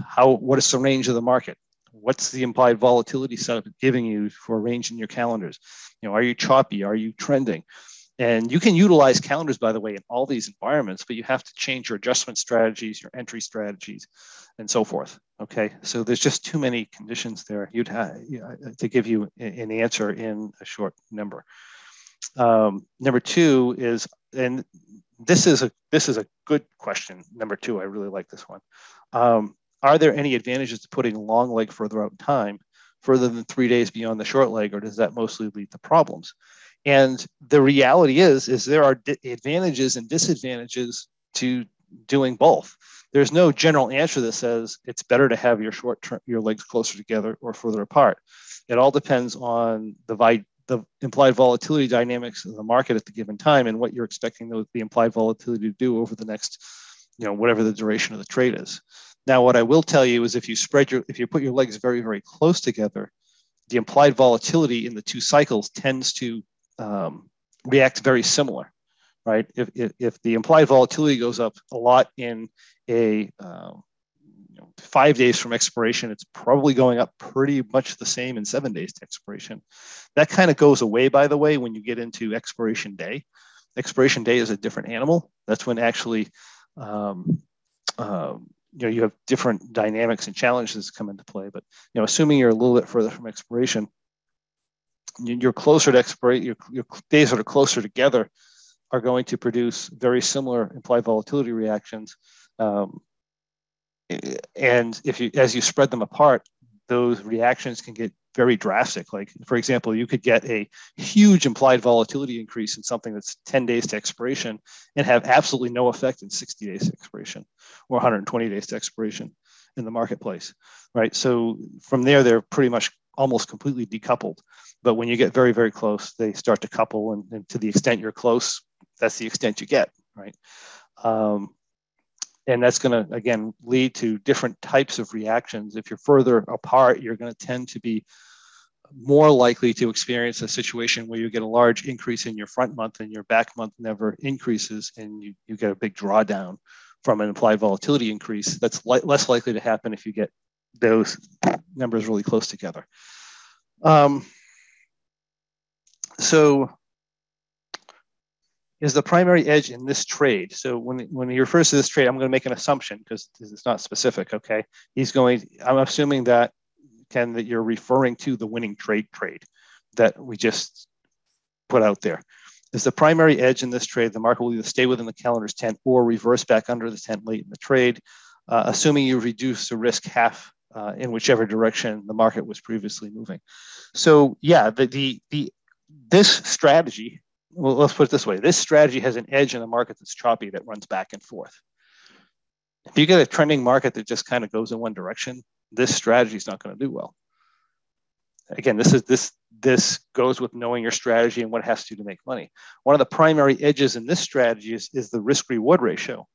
how what is the range of the market? What's the implied volatility setup giving you for a range in your calendars? You know, are you choppy? Are you trending? And you can utilize calendars, by the way, in all these environments, but you have to change your adjustment strategies, your entry strategies, and so forth. Okay, so there's just too many conditions there. You'd have to give you an answer in a short number. Um, number two is, and this is a this is a good question. Number two, I really like this one. Um, are there any advantages to putting long leg further out in time, further than three days beyond the short leg, or does that mostly lead to problems? And the reality is, is there are advantages and disadvantages to doing both. There's no general answer that says it's better to have your short term your legs closer together or further apart. It all depends on the vi- the implied volatility dynamics of the market at the given time and what you're expecting the, the implied volatility to do over the next, you know, whatever the duration of the trade is. Now, what I will tell you is if you spread your, if you put your legs very, very close together, the implied volatility in the two cycles tends to um, react very similar, right? If, if, if, the implied volatility goes up a lot in a um, know, five days from expiration, it's probably going up pretty much the same in seven days to expiration. That kind of goes away, by the way, when you get into expiration day. Expiration day is a different animal. That's when actually, um, um, you know, you have different dynamics and challenges come into play. But you know, assuming you're a little bit further from expiration, you're closer to expiration. Your, your days that are closer together are going to produce very similar implied volatility reactions. Um, and if you as you spread them apart those reactions can get very drastic. Like for example you could get a huge implied volatility increase in something that's 10 days to expiration and have absolutely no effect in 60 days to expiration or 120 days to expiration in the marketplace right? So from there they're pretty much almost completely decoupled but when you get very very close they start to couple and, and to the extent you're close that's the extent you get right? Um, and that's going to again lead to different types of reactions. If you're further apart you're going to tend to be more likely to experience a situation where you get a large increase in your front month and your back month never increases and you, you get a big drawdown from an implied volatility increase. That's li- less likely to happen if you get those numbers really close together. Um, so is the primary edge in this trade. So when, when he refers to this trade, I'm going to make an assumption because it's not specific. Okay. He's going, I'm assuming that, Ken, that you're referring to the winning trade trade that we just put out there. Is the primary edge in this trade, the market will either stay within the calendar's tent or reverse back under the tent late in the trade, uh, assuming you reduce the risk half uh, in whichever direction the market was previously moving. So yeah, the, the, the this strategy well, let's put it this way this strategy has an edge in a market that's choppy that runs back and forth. If you get a trending market that just kind of goes in one direction, this strategy is not going to do well. Again, this is this this goes with knowing your strategy and what it has to do to make money. One of the primary edges in this strategy is, is the risk reward ratio,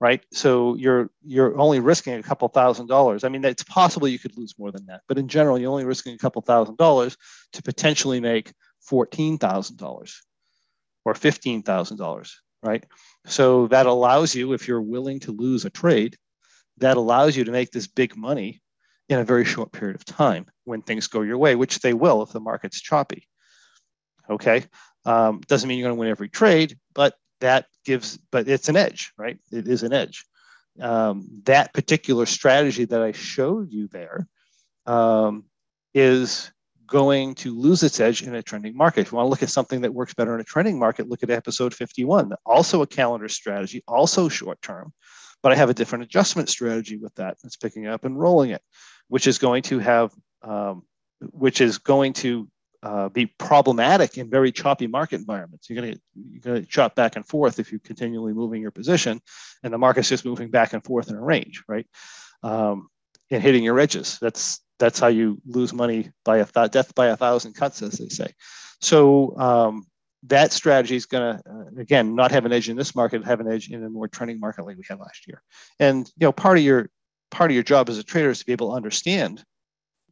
right? So you're you're only risking a couple thousand dollars. I mean, it's possible you could lose more than that, but in general, you're only risking a couple thousand dollars to potentially make fourteen thousand dollars or $15,000. right? So that allows you, if you're willing to lose a trade, that allows you to make this big money in a very short period of time when things go your way, which they will if the market's choppy. Okay. Um, doesn't mean you're going to win every trade, but that gives, but it's an edge, right? It is an edge. Um, that particular strategy that I showed you there um, is going to lose its edge in a trending market. If you want to look at something that works better in a trending market, look at episode 51. Also a calendar strategy, also short term, but I have a different adjustment strategy with that. It's picking up and rolling it, which is going to have, um, which is going to uh, be problematic in very choppy market environments. You're going to you're going to chop back and forth if you're continually moving your position, and the market's just moving back and forth in a range, right? Um, and hitting your edges. That's that's how you lose money by a th- death by a thousand cuts, as they say. So um, that strategy is going to uh, again not have an edge in this market, have an edge in a more trending market like we had last year. And you know, part of your part of your job as a trader is to be able to understand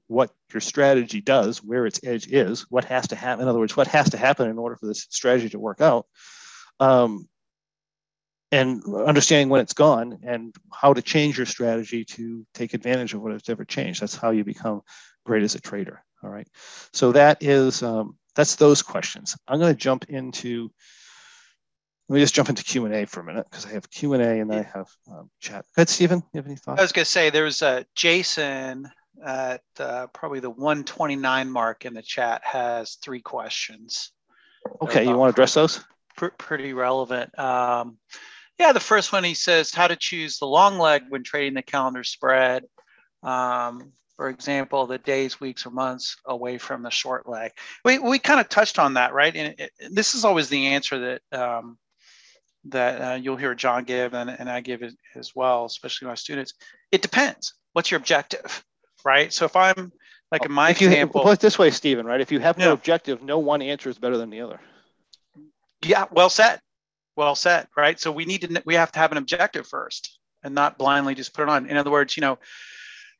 what your strategy does, where its edge is, what has to happen. In other words, what has to happen in order for this strategy to work out, um, and understanding when it's gone and how to change your strategy to take advantage of what has ever changed. That's how you become great as a trader. All right. So that is um, that's those questions. I'm going to jump into. Let me just jump into Q and A for a minute because I have Q and A and I have um, chat. Go ahead, Stephen. You have any thoughts? I was going to say there was a Jason at uh, probably the 129 mark in the chat has three questions. Okay, you want to address those? pretty relevant. Um, yeah, the first one he says how to choose the long leg when trading the calendar spread. Um, for example, the days, weeks, or months away from the short leg. We, we kind of touched on that, right? And it, this is always the answer that um, that uh, you'll hear John give and, and I give it as well, especially my students. It depends. What's your objective? right? So if I'm like in my if example, you, put it this way, Stephen, right? If you have no yeah. objective, no one answer is better than the other. Yeah, well said, well said, right? So we need to we have to have an objective first, and not blindly just put it on. In other words, you know,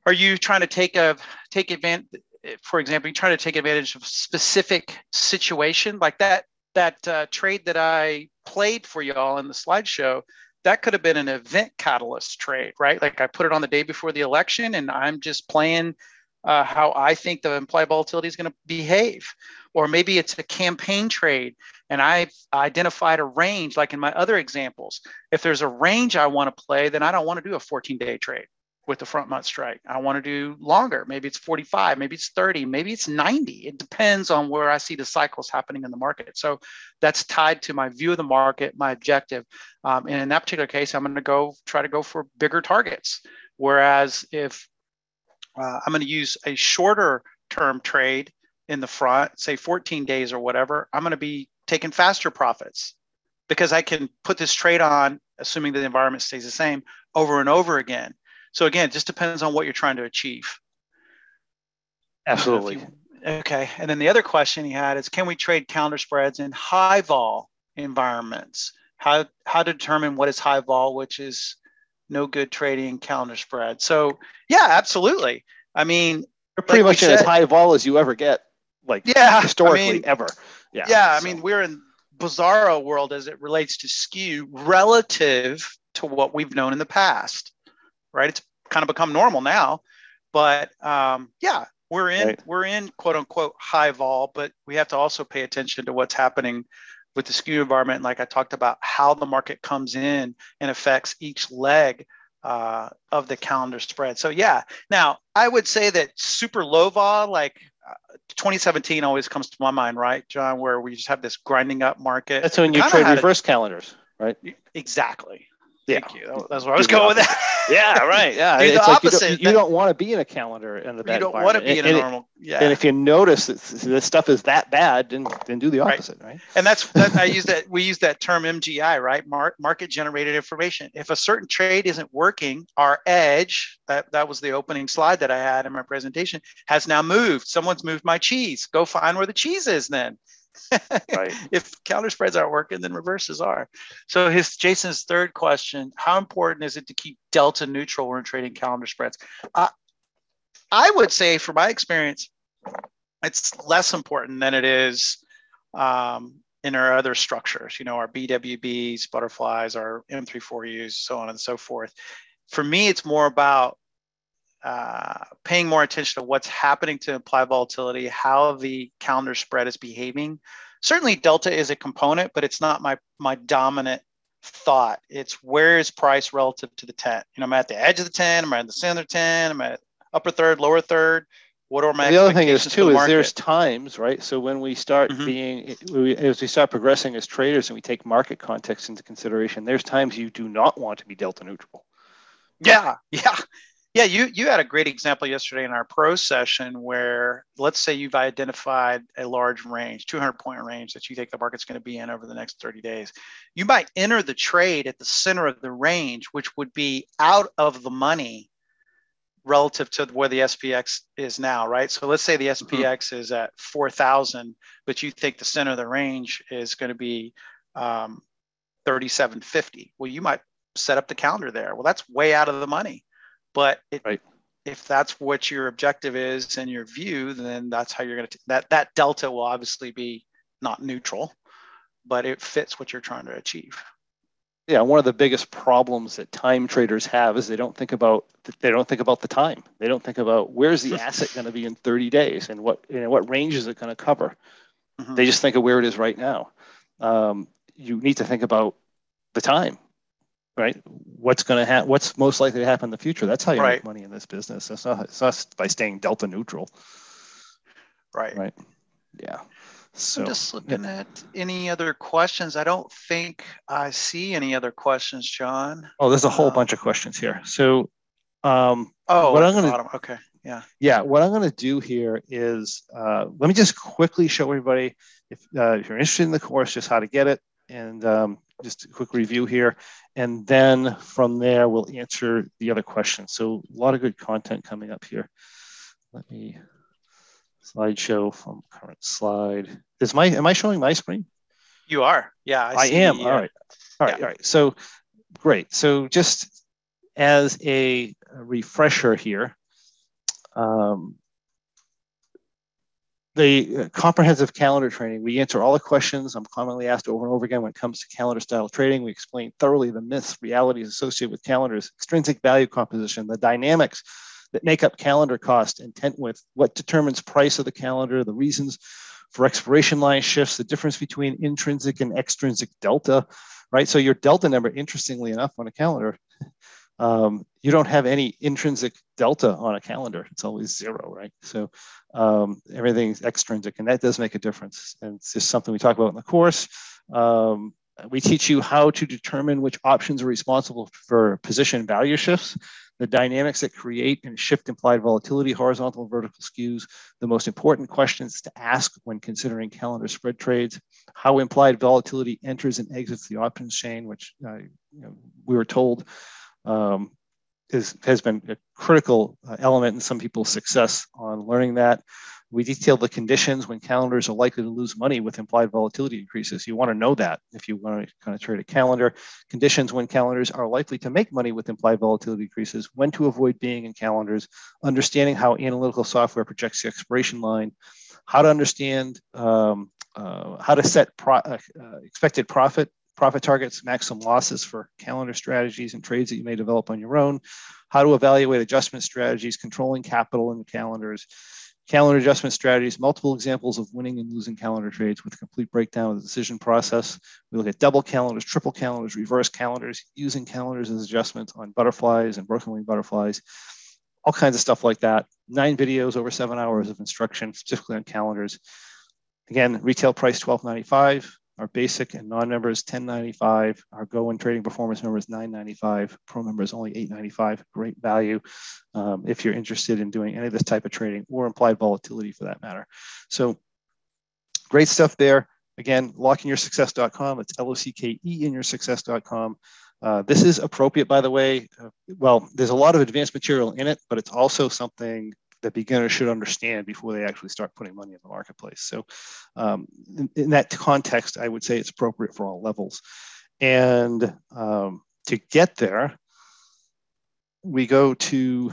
are you trying to take a take advantage? For example, you trying to take advantage of specific situation like that that uh, trade that I played for y'all in the slideshow that could have been an event catalyst trade, right? Like I put it on the day before the election and I'm just playing uh, how I think the implied volatility is going to behave. Or maybe it's a campaign trade and I've identified a range, like in my other examples. If there's a range I want to play, then I don't want to do a 14 day trade with the front month strike. I want to do longer. Maybe it's 45, maybe it's 30, maybe it's 90. It depends on where I see the cycles happening in the market. So that's tied to my view of the market, my objective. Um, and in that particular case, I'm going to go try to go for bigger targets. Whereas if uh, I'm going to use a shorter term trade in the front, say 14 days or whatever, I'm going to be taking faster profits because I can put this trade on, assuming that the environment stays the same, over and over again. So again, it just depends on what you're trying to achieve. Absolutely. You, okay. And then the other question he had is can we trade calendar spreads in high vol environments? How how to determine what is high vol, which is no good trading calendar spread. So yeah, absolutely. I mean, you're pretty like much said, as high vol as you ever get, like yeah, historically I mean, ever. Yeah. Yeah. So. I mean, we're in bizarro world as it relates to skew relative to what we've known in the past right? It's kind of become normal now, but um, yeah, we're in right. we're in quote unquote high vol, but we have to also pay attention to what's happening with the skew environment. Like I talked about, how the market comes in and affects each leg uh, of the calendar spread. So yeah, now I would say that super low vol, like uh, 2017 always comes to my mind, right, John, where we just have this grinding up market. That's when you trade reverse calendars, right? Exactly. Thank you. That's where I was going with that. yeah, right. Yeah, it's the like opposite. You don't, you don't, want to be in a calendar in the. You don't want to be in a normal. yeah. And if you notice that this stuff is that bad, then then do the opposite, right? right? And that's that. I use that. We use that term MGI, right? Mar- market generated information. If a certain trade isn't working, our edge that that was the opening slide that I had in my presentation has now moved. Someone's moved my cheese. Go find where the cheese is then right. if counter spreads aren't working, then reverses are. So his Jason's third question: How important is it to keep delta neutral when trading calendar spreads? Uh, I would say, from my experience, it's less important than it is um, in our other structures, you know, our BWBs, butterflies, our M34Us, so on and so forth. For me, it's more about uh, paying more attention to what's happening to implied volatility, how the calendar spread is behaving. Certainly, delta is a component, but it's not my my dominant thought. It's where is price relative to the tent? You know, I'm at the edge of the tent, I'm at the center of the tent, I'm at upper third, lower third. What are my the other thing is too is there's times right so when we start mm-hmm. being we, as we start progressing as traders and we take market context into consideration there's times you do not want to be delta neutral yeah yeah yeah, you you had a great example yesterday in our pro session where let's say you've identified a large range, 200 point range that you think the market's going to be in over the next 30 days. You might enter the trade at the center of the range, which would be out of the money relative to where the SPX is now, right? So let's say the SPX mm-hmm. is at 4,000, but you think the center of the range is going to be um, 3750. Well, you might set up the calendar there. Well, that's way out of the money but it, right. if that's what your objective is and your view, then that's how you're going to, that, that delta will obviously be not neutral, but it fits what you're trying to achieve. Yeah, one of the biggest problems that time traders have is they don't think about they don't think about the time. They don't think about where's the asset going to be in 30 days and what you know, what range is it going to cover. Mm-hmm. They just think of where it is right now. Um, you need to think about the time right? What's going to happen? What's most likely to happen in the future? That's how you right. make money in this business. It's not, it's not by staying delta neutral. Right. Right. Yeah. So I'm just looking yeah. at any other questions. I don't think I see any other questions, John. Oh, there's a whole um, bunch of questions here. So, um, oh, what I'm going to okay, yeah, yeah. What I'm going to do here is uh, let me just quickly show everybody if, uh, if you're interested in the course, just how to get it, and um, just a quick review here. And then from there, we'll answer the other questions. So a lot of good content coming up here. Let me slideshow from current slide. Is my, am I showing my screen? You are, yeah. I, I am, the, all right. All right, yeah. all right. So great. So just as a refresher here, um, the uh, comprehensive calendar training, we answer all the questions I'm commonly asked over and over again when it comes to calendar style trading. We explain thoroughly the myths, realities associated with calendars, extrinsic value composition, the dynamics that make up calendar cost, intent with what determines price of the calendar, the reasons for expiration line shifts, the difference between intrinsic and extrinsic delta, right? So your delta number, interestingly enough, on a calendar um, you don't have any intrinsic delta on a calendar. It's always zero, right? So um, everything's extrinsic, and that does make a difference. And it's just something we talk about in the course. Um, we teach you how to determine which options are responsible for position value shifts, the dynamics that create and shift implied volatility, horizontal and vertical skews, the most important questions to ask when considering calendar spread trades, how implied volatility enters and exits the options chain, which uh, you know, we were told um, is, has been a critical uh, element in some people's success on learning that. We detail the conditions when calendars are likely to lose money with implied volatility increases. You want to know that if you want to kind of trade a calendar. Conditions when calendars are likely to make money with implied volatility increases, when to avoid being in calendars, understanding how analytical software projects the expiration line, how to understand um, uh, how to set pro- uh, uh expected profit profit targets, maximum losses for calendar strategies and trades that you may develop on your own, how to evaluate adjustment strategies, controlling capital in calendars, calendar adjustment strategies, multiple examples of winning and losing calendar trades with a complete breakdown of the decision process. We look at double calendars, triple calendars, reverse calendars, using calendars as adjustments on butterflies and broken wing butterflies, all kinds of stuff like that. Nine videos, over seven hours of instruction, specifically on calendars. Again, retail price 12.95. Our basic and non-member is 1095. Our Go and Trading Performance member is 995. Pro member is only 895. Great value um, if you're interested in doing any of this type of trading or implied volatility for that matter. So great stuff there. Again, lockeinyoursuccess.com. It's L-O-C-K-E in yoursuccess.com. Uh, this is appropriate, by the way. Uh, well, there's a lot of advanced material in it, but it's also something that beginners should understand before they actually start putting money in the marketplace. So, um, in, in, that context, I would say it's appropriate for all levels. And um, to get there, we go to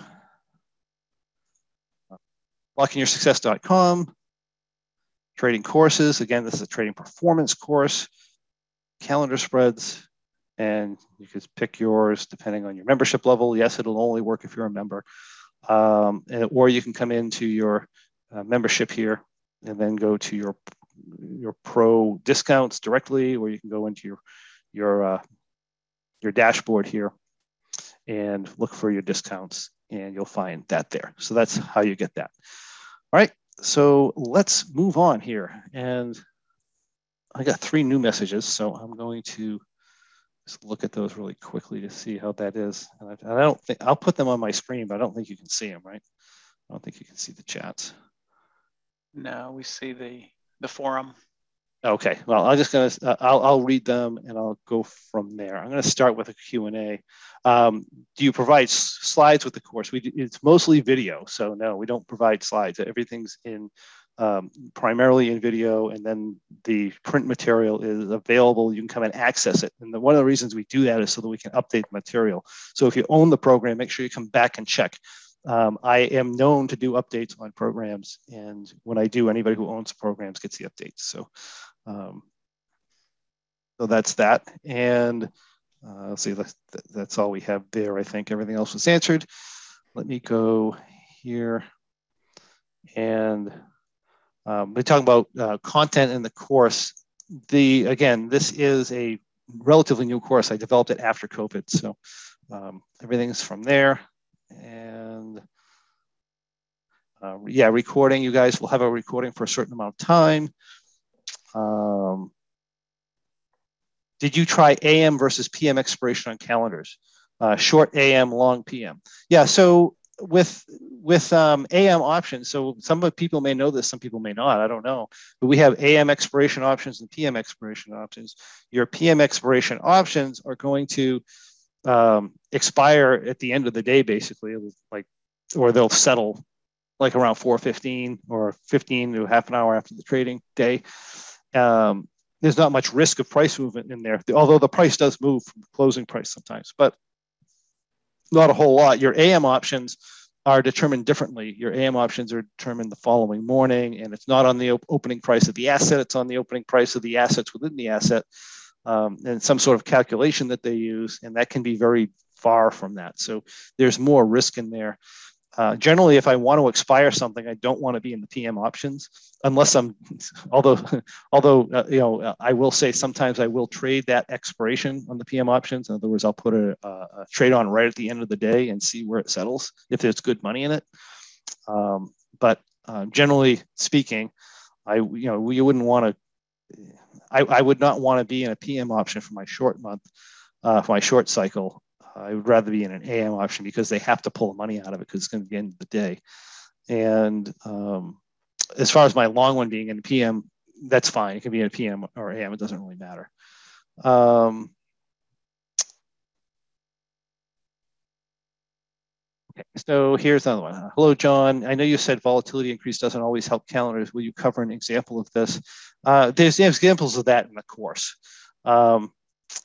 lockeinyoursuccess.com trading courses. Again, this is a trading performance course, calendar spreads, and you could pick yours depending on your membership level. Yes, it'll only work if you're a member. Um, and, or you can come into your uh, membership here and then go to your your pro discounts directly, or you can go into your your uh, your dashboard here and look for your discounts, and you'll find that there. So that's how you get that. All right, so let's move on here, and I got three new messages, so I'm going to just look at those really quickly to see how that is. And I, I don't think I'll put them on my screen, but I don't think you can see them, right? I don't think you can see the chats. No, we see the the forum. Okay, well, I'm just gonna uh, I'll I'll read them and I'll go from there. I'm gonna start with a Q and A. Um, do you provide slides with the course? We it's mostly video, so no, we don't provide slides. Everything's in um, primarily in video, and then the print material is available. You can come and access it. And the, one of the reasons we do that is so that we can update the material. So if you own the program, make sure you come back and check. Um, I am known to do updates on programs, and when I do, anybody who owns the programs gets the updates. So, um, so that's that. And uh, let's see, that's, that's all we have there. I think everything else was answered. Let me go here and um, we talk about uh, content in the course. The again, this is a relatively new course. I developed it after COVID, so um, everything's from there. And uh, yeah, recording. You guys will have a recording for a certain amount of time. Um, did you try AM versus PM expiration on calendars? Uh, short AM, long PM. Yeah. So with with um, AM options, so some people may know this, some people may not. I don't know, but we have AM expiration options and PM expiration options. Your PM expiration options are going to um, expire at the end of the day, basically, like, or they'll settle like around 4:15 or 15 to half an hour after the trading day. Um, there's not much risk of price movement in there, although the price does move from closing price sometimes, but not a whole lot. Your AM options are determined differently. Your AM options are determined the following morning, and it's not on the op- opening price of the asset, it's on the opening price of the assets within the asset, um, and some sort of calculation that they use, and that can be very far from that. So there's more risk in there. Uh, generally, if I want to expire something, I don't want to be in the PM options unless I'm, although, although uh, you know, I will say sometimes I will trade that expiration on the PM options. In other words, I'll put a, a trade on right at the end of the day and see where it settles if there's good money in it. Um, but uh, generally speaking, I you know you wouldn't want to. I, I would not want to be in a PM option for my short month, uh, for my short cycle I would rather be in an AM option because they have to pull the money out of it because it's going to be the end of the day. And um, as far as my long one being in PM, that's fine. It can be in PM or AM. It doesn't really matter. Um, okay, so here's another one. Hello, John. I know you said volatility increase doesn't always help calendars. Will you cover an example of this? Uh, there's examples of that in the course. Um,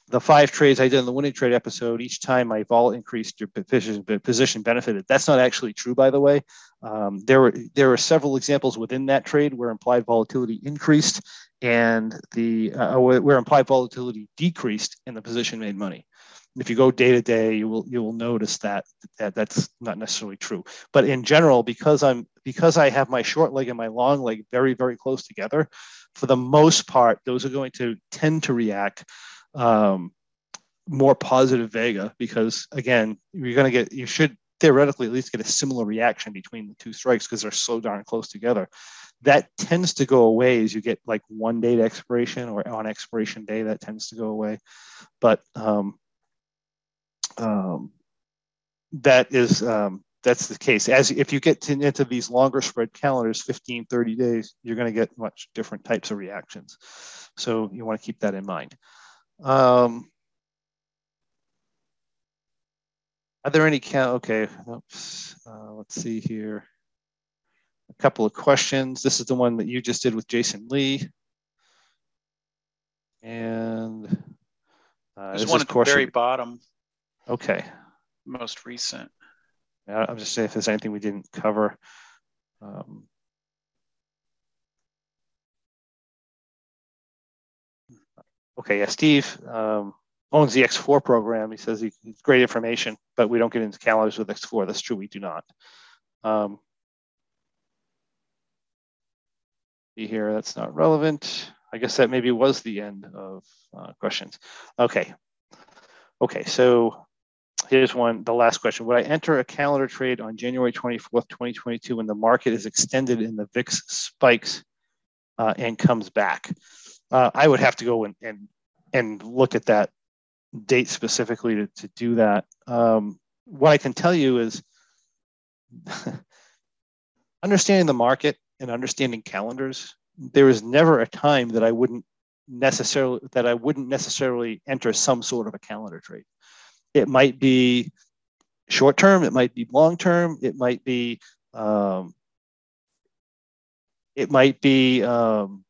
the five trades I did in the winning trade episode, each time my vol increased, your position, benefited. That's not actually true, by the way. Um, there were there were several examples within that trade where implied volatility increased and the uh, where implied volatility decreased and the position made money. If you go day to day, you will you will notice that, that that's not necessarily true. But in general, because I'm because I have my short leg and my long leg very very close together, for the most part, those are going to tend to react um, more positive vega because again you're going to get you should theoretically at least get a similar reaction between the two strikes because they're so darn close together. That tends to go away as you get like one date expiration or on expiration day that tends to go away. But um, um, that is um, that's the case. As if you get to, into these longer spread calendars 15 30 days you're going to get much different types of reactions. So you want to keep that in mind um, are there any count? Okay, oops. Uh, let's see here. A couple of questions. This is the one that you just did with Jason Lee. And uh, there's one at the very bottom. Okay. Most recent. I'm just saying if there's anything we didn't cover. Um, okay, yeah, Steve um, owns the X4 program. He says he, it's great information, but we don't get into calendars with X4. That's true, we do not. Um, see here, that's not relevant. I guess that maybe was the end of uh, questions. Okay. Okay, so here's one, the last question. Would I enter a calendar trade on January 24th, 2022 when the market is extended and the VIX spikes uh, and comes back? Uh, I would have to go and, and, and look at that date specifically to, to do that. Um, what I can tell you is understanding the market and understanding calendars, there is never a time that I wouldn't necessarily that I wouldn't necessarily enter some sort of a calendar trade. It might be short term, it might be long term, it might be um, it might be um,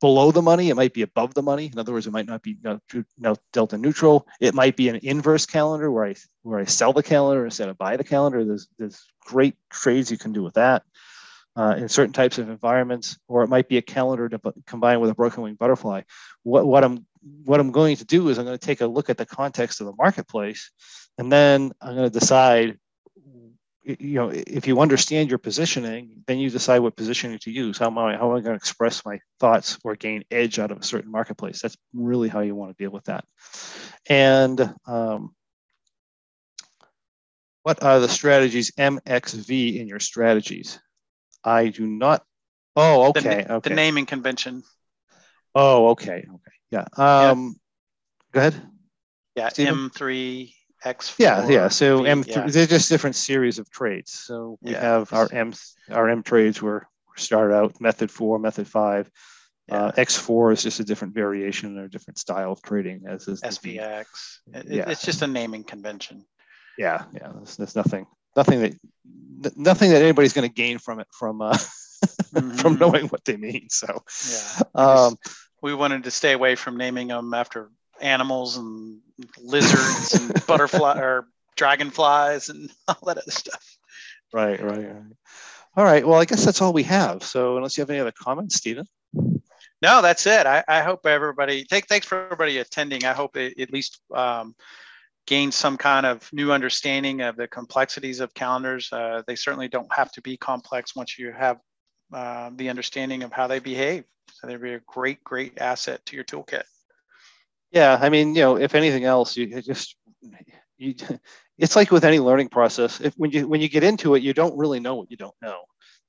below the money, it might be above the money. In other words, it might not be delta neutral. It might be an inverse calendar where I where I sell the calendar instead of buy the calendar. There's there's great trades you can do with that uh, in certain types of environments, or it might be a calendar to combine with a broken wing butterfly. What, what I'm what I'm going to do is I'm going to take a look at the context of the marketplace, and then I'm going to decide. You know, if you understand your positioning, then you decide what positioning to use. How am I how am I going to express my thoughts or gain edge out of a certain marketplace? That's really how you want to deal with that. And um, what are the strategies MXV in your strategies? I do not. Oh, okay. The, okay. the naming convention. Oh, okay. Okay. Yeah. Um, yeah. Go ahead. Yeah. M3, X4. Yeah. Yeah. So v, M3, yeah. they're just different series of trades. So we yeah. have our M, our M trades were started out method four, method five. Yeah. Uh, X4 is just a different variation or a different style of trading, as is SPX. It, yeah. It's just a naming convention. Yeah, yeah. There's, there's nothing nothing that nothing that anybody's going to gain from it from uh, mm-hmm. from knowing what they mean. So yeah, um, we wanted to stay away from naming them after animals and lizards and butterfly or dragonflies and all that other stuff. Right, right, right. All right. Well, I guess that's all we have. So unless you have any other comments, Stephen. No, that's it. I, I hope everybody. Take, thanks for everybody attending. I hope it, at least um, gain some kind of new understanding of the complexities of calendars. Uh, they certainly don't have to be complex once you have uh, the understanding of how they behave. So they'd be a great, great asset to your toolkit. Yeah, I mean, you know, if anything else, you just you, it's like with any learning process. If when you when you get into it, you don't really know what you don't know,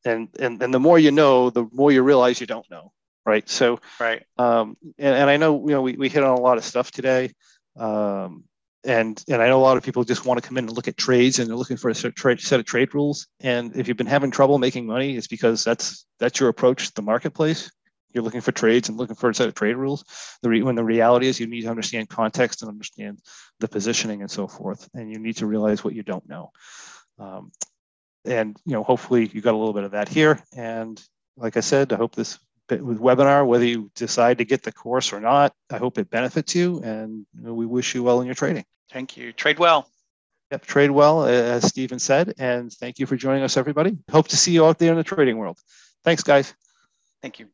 and and and the more you know, the more you realize you don't know. Right. So right. Um, and, and I know you know we, we hit on a lot of stuff today. Um, and and I know a lot of people just want to come in and look at trades and they're looking for a set of trade rules. And if you've been having trouble making money, it's because that's that's your approach to the marketplace. You're looking for trades and looking for a set of trade rules. The re, when the reality is you need to understand context and understand the positioning and so forth, and you need to realize what you don't know. Um, and you know, hopefully, you got a little bit of that here. And like I said, I hope this with webinar, whether you decide to get the course or not. I hope it benefits you, and we wish you well in your trading. Thank you. Trade well. Yep, trade well, as Stephen said, and thank you for joining us, everybody. Hope to see you out there in the trading world. Thanks, guys. Thank you.